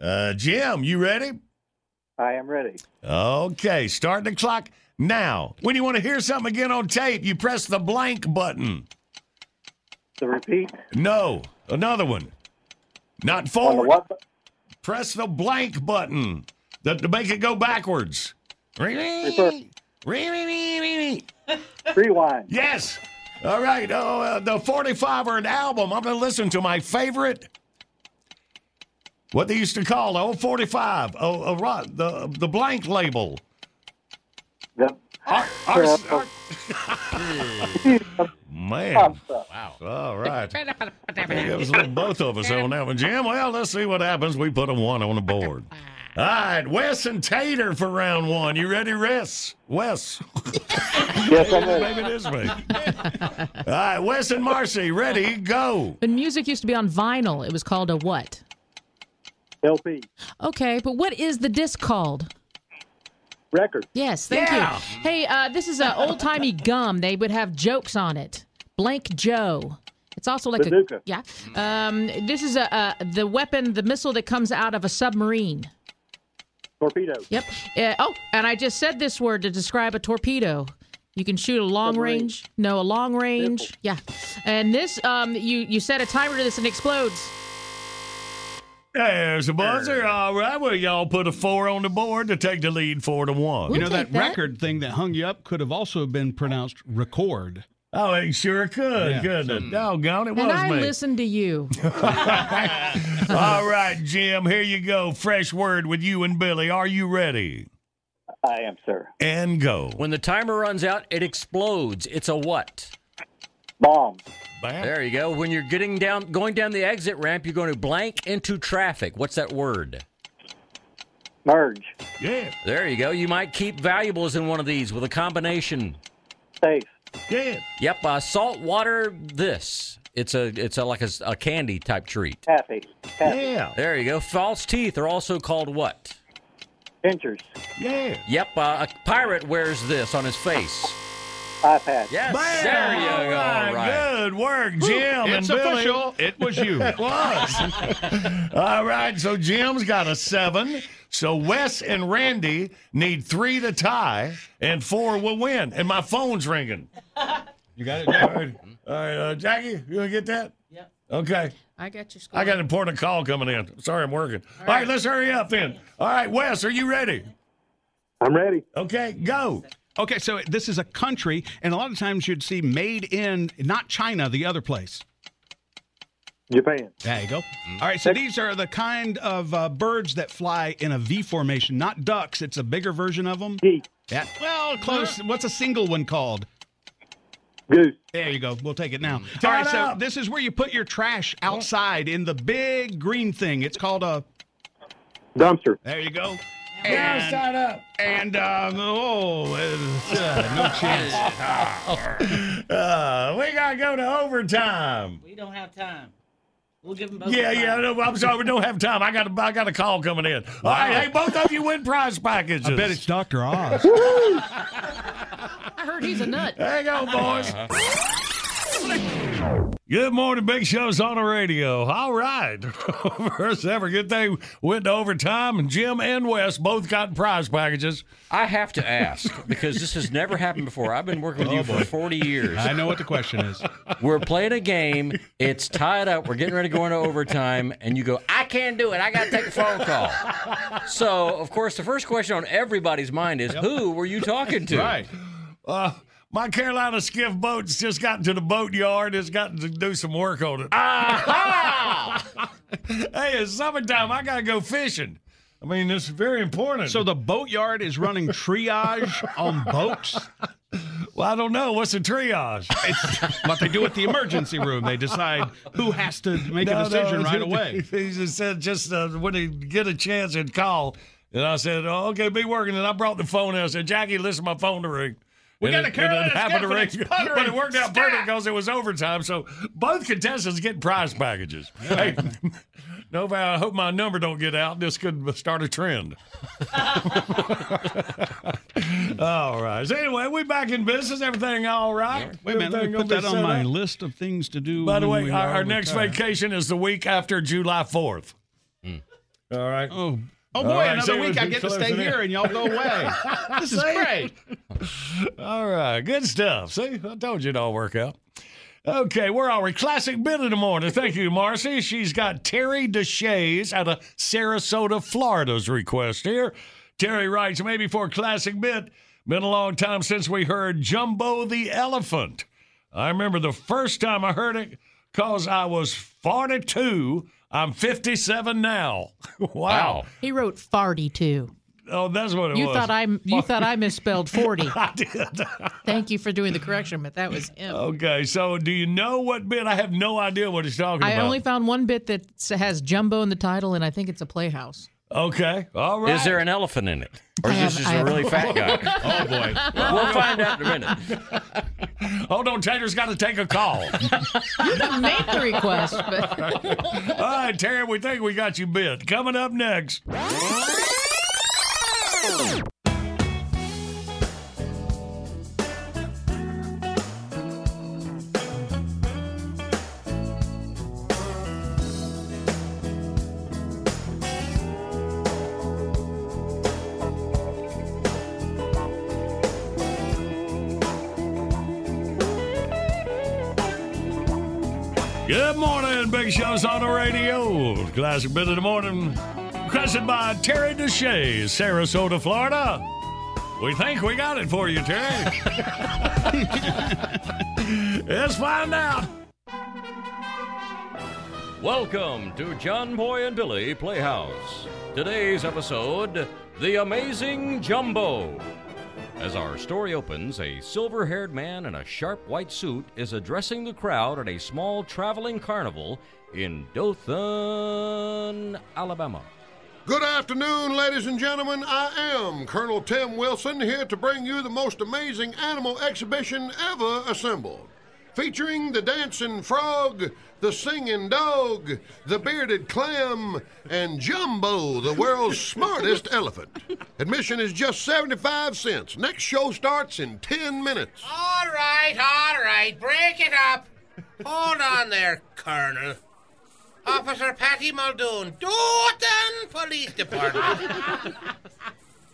Uh, Jim, you ready? I am ready. Okay, start the clock now. When you want to hear something again on tape, you press the blank button. The repeat. No, another one. Not the forward. what? Press the blank button that to make it go backwards. Refer- Yes. Rewind. All right. Oh, uh, the 45 or an album. I'm going to listen to my favorite. What they used to call the old 45. Oh, uh, right, the the blank label. The, Ar- ar- ar- Man. Wow. All right. It was both of us on that one, Jim. Well, let's see what happens. We put a one on the board. All right, Wes and Tater for round one. You ready, Wes? Wes. Yes, I'm ready. Maybe this way. All right, Wes and Marcy, ready, go. When music used to be on vinyl, it was called a what? LP. Okay, but what is the disc called? Record. Yes, thank Yeah. you. Hey, uh, this is a old timey gum. They would have jokes on it. Blank Joe. It's also like Bazooka. a yeah. Um, this is a, a the weapon, the missile that comes out of a submarine. Torpedo. Yep. Uh, oh, and I just said this word to describe a torpedo. You can shoot a long Submarine. range. No, a long range. Yeah. And this, um, you you set a timer to this and it explodes. There's a buzzer. All right, well, y'all put a four on the board to take the lead four to one. you know that, record thing that hung you up could have also been pronounced record. Oh, it sure could, Yeah, couldn't it? Doggone, it And was I me. listened to you. All right, Jim, here you go. Fresh word with you and Billy. Are you ready? I am, sir. And go. When the timer runs out, it explodes. It's a what? Bomb. There you go. When you're getting down, going down the exit ramp, you're going to blank into traffic. What's that word? Merge. Yeah. There you go. You might keep valuables in one of these with a combination. Safe. Yeah. Yep. Uh, salt water. This. It's a. It's a like a, a candy type treat. Taffy. Taffy. Yeah. There you go. False teeth are also called what? Pinchers. Yeah. Yep. Uh, a pirate wears this on his face. iPad. Yes. Bam! There you All go. right, All right. Good work, Jim It's and Billy. official. It was you. It was. All right, so Jim's got a seven. So Wes and Randy need three to tie, and four will win. And my phone's ringing. You got it, All Jack? right, All right uh, Jackie, you gonna get that? Yep. Okay. I got your score. I got an important call coming in. Sorry, I'm working. All right, let's hurry up then. All right, Wes, are you ready? I'm ready. Okay, go. Okay, so this is a country, and a lot of times you'd see made in not China, the other place. Japan. There you go. All right, so these are the kind of uh, birds that fly in a V formation, not ducks. It's a bigger version of them. Geese. Yeah. Well, close. What's a single one called? Goose. There you go. We'll take it now. All Time right, so this is where you put your trash outside in the big green thing. It's called a. Dumpster. There you go. Now And, start up. and um, oh, uh, no chance. Uh, we got to go to overtime. We don't have time. We'll give them both. Yeah, a yeah. try. No, I'm sorry, we don't have time. I got a, I got a call coming in. All right, hey, both of you win prize packages. I bet it's Dr. Oz. I heard he's a nut. Hang on, boys. Good morning, Big Show's on the radio. All right. First ever good thing went to overtime, and Jim and Wes both got prize packages. I have to ask because this has never happened before. I've been working with you for 40 years. I know what the question is. We're playing a game. It's tied up. We're getting ready to go into overtime, and you go, "I can't do it. I got to take a phone call." So, of course, the first question on everybody's mind is, "Who were you talking to?" Right. Uh, my Carolina skiff boat's just gotten to the boatyard. It's gotten to do some work on it. Aha! hey, it's summertime. I got to go fishing. I mean, it's very important. So the boatyard is running triage on boats. well, I don't know. What's a triage? It's what they do at the emergency room. They decide who has to make No, a decision no, right away. He just said just uh, when he get a chance and call. And I said, oh, okay, be working. And I brought the phone in. I said, Jackie, listen my phone to ring. We And got a it- and Carolina it happened to ring, skiff and but it worked out puttering. perfect because it was overtime. So both contestants get prize packages. Hey, no, I hope my number don't get out. This could start a trend. all right. So anyway, we back in business. Everything all right? Wait a minute, let me put that on my up? list of things to do. By the way, our, our next retired. vacation is the week after July 4th. Hmm. All right. Oh, oh boy, right, another week I get to stay here and y'all go away. this is great. All right, good stuff. See, I told you it'd all work out. Okay, where are we? Classic bit of the morning. Thank you, Marcy. She's got Terry DeShays out of Sarasota, Florida's request here. Terry writes, maybe for a classic bit, been a long time since we heard Jumbo the Elephant. I remember the first time I heard it because I was 42. I'm 57 now. wow. He wrote farty too. Oh, that's what it You was. thought I you thought I misspelled forty. I did. Thank you for doing the correction, but that was him. Okay, so do you know what bit? I have no idea what he's talking I about. I only found one bit that has Jumbo in the title, and I think it's a playhouse. Okay, all right. Is there an elephant in it, or is I this have- just I a have- really fat guy? Oh boy, We'll find out in a minute. Hold on, Tater's got to take a call. You didn't make the request, but all right, Terry, we think we got you bit. Coming up next. Big Show's on the radio. Classic bit of the morning. Requested by Terry Deshay, Sarasota, Florida. We think we got it for you, Terry. Let's find out. Welcome to John Boy and Billy Playhouse. Today's episode The Amazing Jumbo. As our story opens, a silver haired man in a sharp white suit is addressing the crowd at a small traveling carnival in Dothan, Alabama. Good afternoon, ladies and gentlemen. I am Colonel Tim Wilson here to bring you the most amazing animal exhibition ever assembled. Featuring the dancing frog, the singing dog, the bearded clam, and Jumbo, the world's smartest elephant. Admission is just 75 cents. Next show starts in 10 minutes. All right, all right. Break it up. Hold on there, Colonel. Officer Patty Muldoon, Dothan Police Department.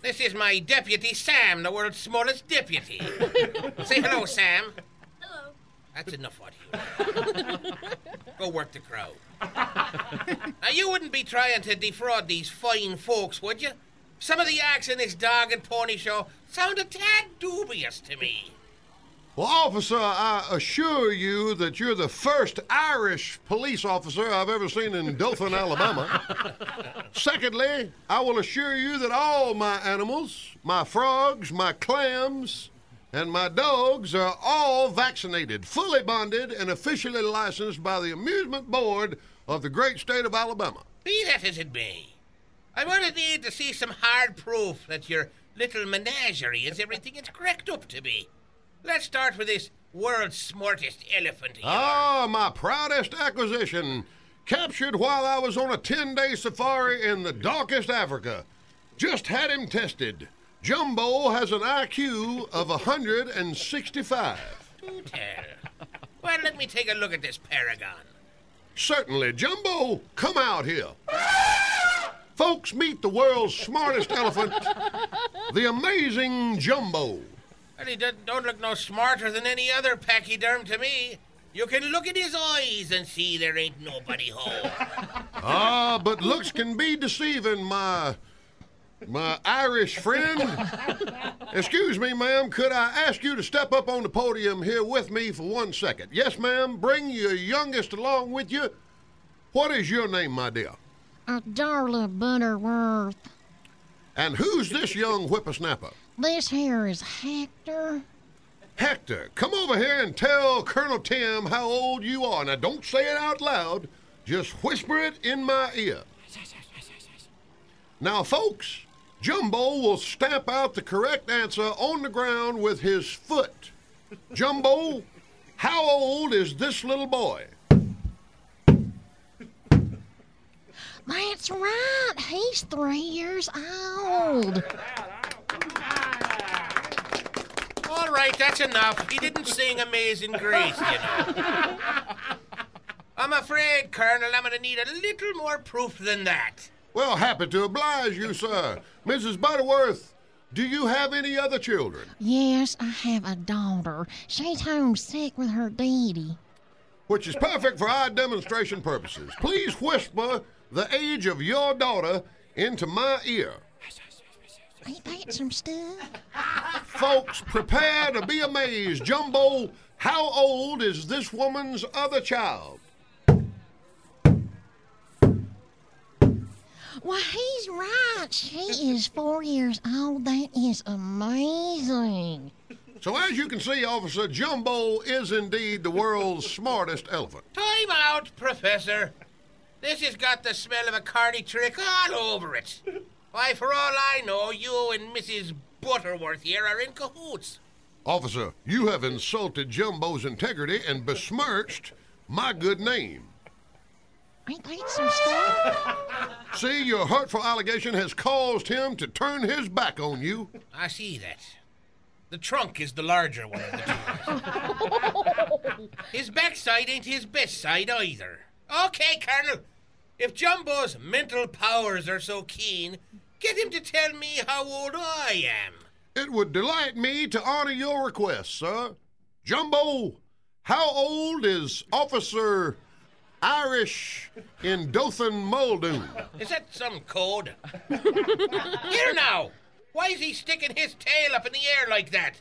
this is my deputy, Sam, the world's smallest deputy. Say hello, Sam. Hello. That's enough out of you. Go work the crowd. now, you wouldn't be trying to defraud these fine folks, would you? Some of the acts in this dog and pony show sound a tad dubious to me. Well, officer, I assure you that you're the first Irish police officer I've ever seen in Dothan, Alabama. Secondly, I will assure you that all my animals, my frogs, my clams, and my dogs are all vaccinated, fully bonded, and officially licensed by the Amusement Board of the great state of Alabama. Be that as it may, I'm going to need to see some hard proof that your little menagerie is everything it's cracked up to be. Let's start with this world's smartest elephant. Here. Ah, my proudest acquisition. Captured while I was on a 10 day safari in the darkest Africa. Just had him tested. Jumbo has an IQ of 165. Do tell. Well, let me take a look at this paragon. Certainly. Jumbo, come out here. Folks, meet the world's smartest elephant, the amazing Jumbo. Well, he doesn't, don't look no smarter than any other pachyderm to me. You can look at his eyes and see there ain't nobody home. Ah, but looks can be deceiving, my my Irish friend. Excuse me, ma'am. Could I ask you to step up on the podium here with me for one second? Yes, ma'am. Bring your youngest along with you. What is your name, my dear? Uh, Darla Butterworth. And who's this young whippersnapper? This here is Hector. Hector, come over here and tell Colonel Tim how old you are. Now, don't say it out loud. Just whisper it in my ear. Now, folks, Jumbo will stamp out the correct answer on the ground with his foot. Jumbo, how old is this little boy? That's right. He's three years old. All right, that's enough. He didn't sing Amazing Grace, you know. I'm afraid, Colonel, I'm going to need a little more proof than that. Well, happy to oblige you, sir. Mrs. Butterworth, do you have any other children? Yes, I have a daughter. She's homesick with her daddy. Which is perfect for our demonstration purposes. Please whisper the age of your daughter into my ear. Ain't that some stuff? Folks, prepare to be amazed. Jumbo, how old is this woman's other child? Why, he's right. She is four years old. That is amazing. So, as you can see, Officer, Jumbo is indeed the world's smartest elephant. Time out, Professor. This has got the smell of a carny trick all over it. Why, for all I know, you and Mrs. Butterworth here are in cahoots. Officer, you have insulted Jumbo's integrity and besmirched my good name. Ain't that some stuff? See, your hurtful allegation has caused him to turn his back on you. I see that. The trunk is the larger one of the two. his backside ain't his best side either. Okay, Colonel. If Jumbo's mental powers are so keen, get him to tell me how old I am. It would delight me to honor your request, sir. Jumbo, how old is Officer Irish in Dothan Muldoon. Is that some code? Here now! Why is he sticking his tail up in the air like that?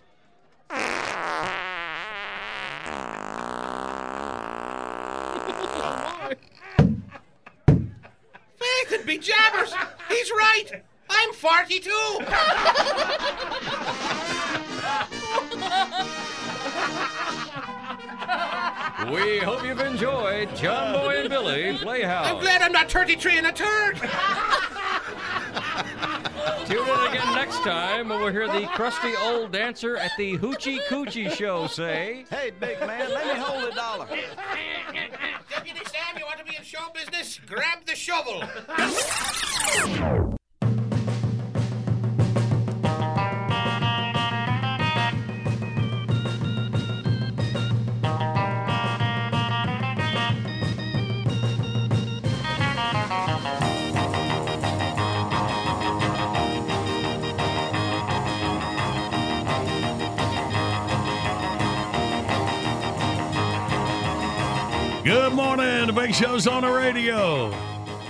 Faith and be jabbers! He's right! I'm 42! We hope you've enjoyed John Boy and Billy Playhouse. I'm glad I'm not 33 and a turd! Tune in again next time when we'll hear the crusty old dancer at the Hoochie Coochie Show say, Hey, big man, let me hold a dollar. Deputy Sam, you want to be in show business? Grab the shovel! Good morning. The big show's on the radio.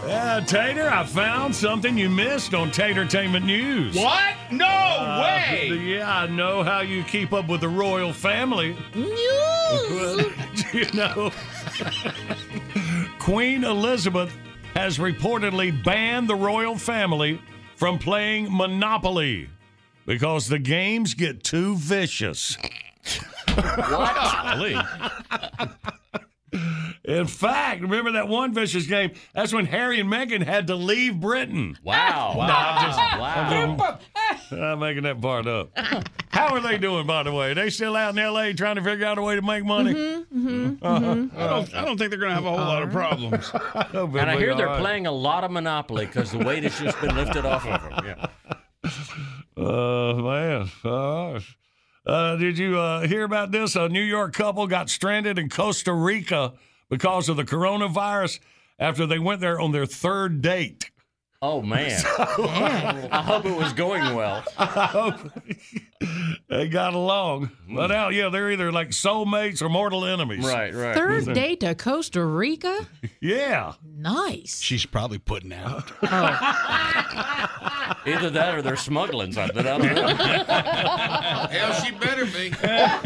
Uh, Tater, I found something you missed on Tatertainment News. What? No Uh, way! Yeah, I know how you keep up with the royal family. News! you know, Queen Elizabeth has reportedly banned the royal family from playing Monopoly because the games get too vicious. Golly. In fact, remember that one vicious game? That's when Harry and Meghan had to leave Britain. Wow. No, I'm just- Wow. I'm making that part up. How are they doing, by the way? Are they still out in L.A. trying to figure out a way to make money? Mm-hmm, Uh-huh. I don't, I don't think they're going to have a whole lot of problems. And I hear they're playing a lot of Monopoly because the weight has just been lifted off of them. Yeah. Oh, man. All right. Uh, did you uh, hear about this? A New York couple got stranded in Costa Rica because of the coronavirus after they went there on their third date. Oh, man. I hope it was going well. I hope they got along. But now, yeah, they're either like soulmates or mortal enemies. Right, right. Third mm-hmm. date to Costa Rica? Yeah. Nice. She's probably putting out. Oh. Either that or they're smuggling something. I don't know. Hell, she better be. Man.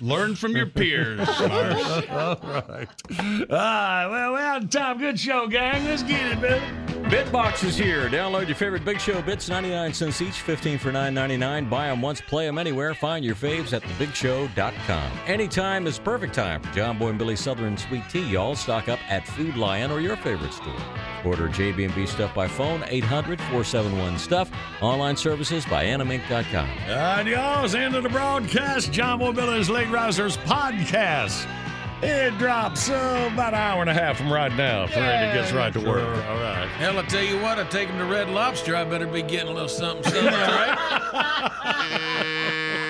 Learn from your peers. All right. Right. Well, we're out of time. Good show, gang. Let's get it, baby. Bitbox is here. Download your favorite Big Show bits, 99 cents each, 15 for 9.99. Buy them once, play them anywhere. Find your faves at thebigshow.com. Anytime is perfect time for John Boy and Billy Southern Sweet Tea, y'all. Stock up at Food Lion or your favorite store. Order JB&B stuff by phone, 800-471-STUFF. Online services by animink.com. Adios. End of the broadcast. John Boy Billy's Late Risers podcast. It drops uh, about an hour and a half from right now. If Randy gets right to work. All right. Hell, I tell you what, I take him to Red Lobster. I better be getting a little something, something.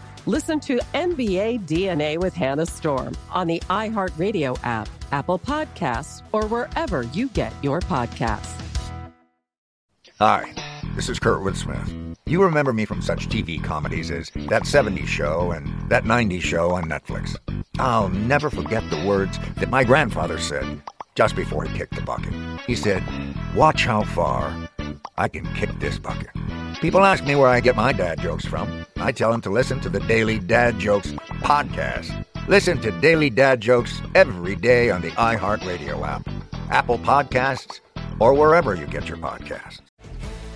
Listen to NBA DNA with Hannah Storm on the iHeartRadio app, Apple Podcasts, or wherever you get your podcasts. Hi, this is Kurt Smith. You remember me from such TV comedies as That 70s Show and That 90s Show on Netflix. I'll never forget the words that my grandfather said just before he kicked the bucket. He said, Watch how far I can kick this bucket. People ask me where I get my dad jokes from. I tell them to listen to the Daily Dad Jokes podcast. Listen to Daily Dad Jokes every day on the iHeartRadio app, Apple Podcasts, or wherever you get your podcasts.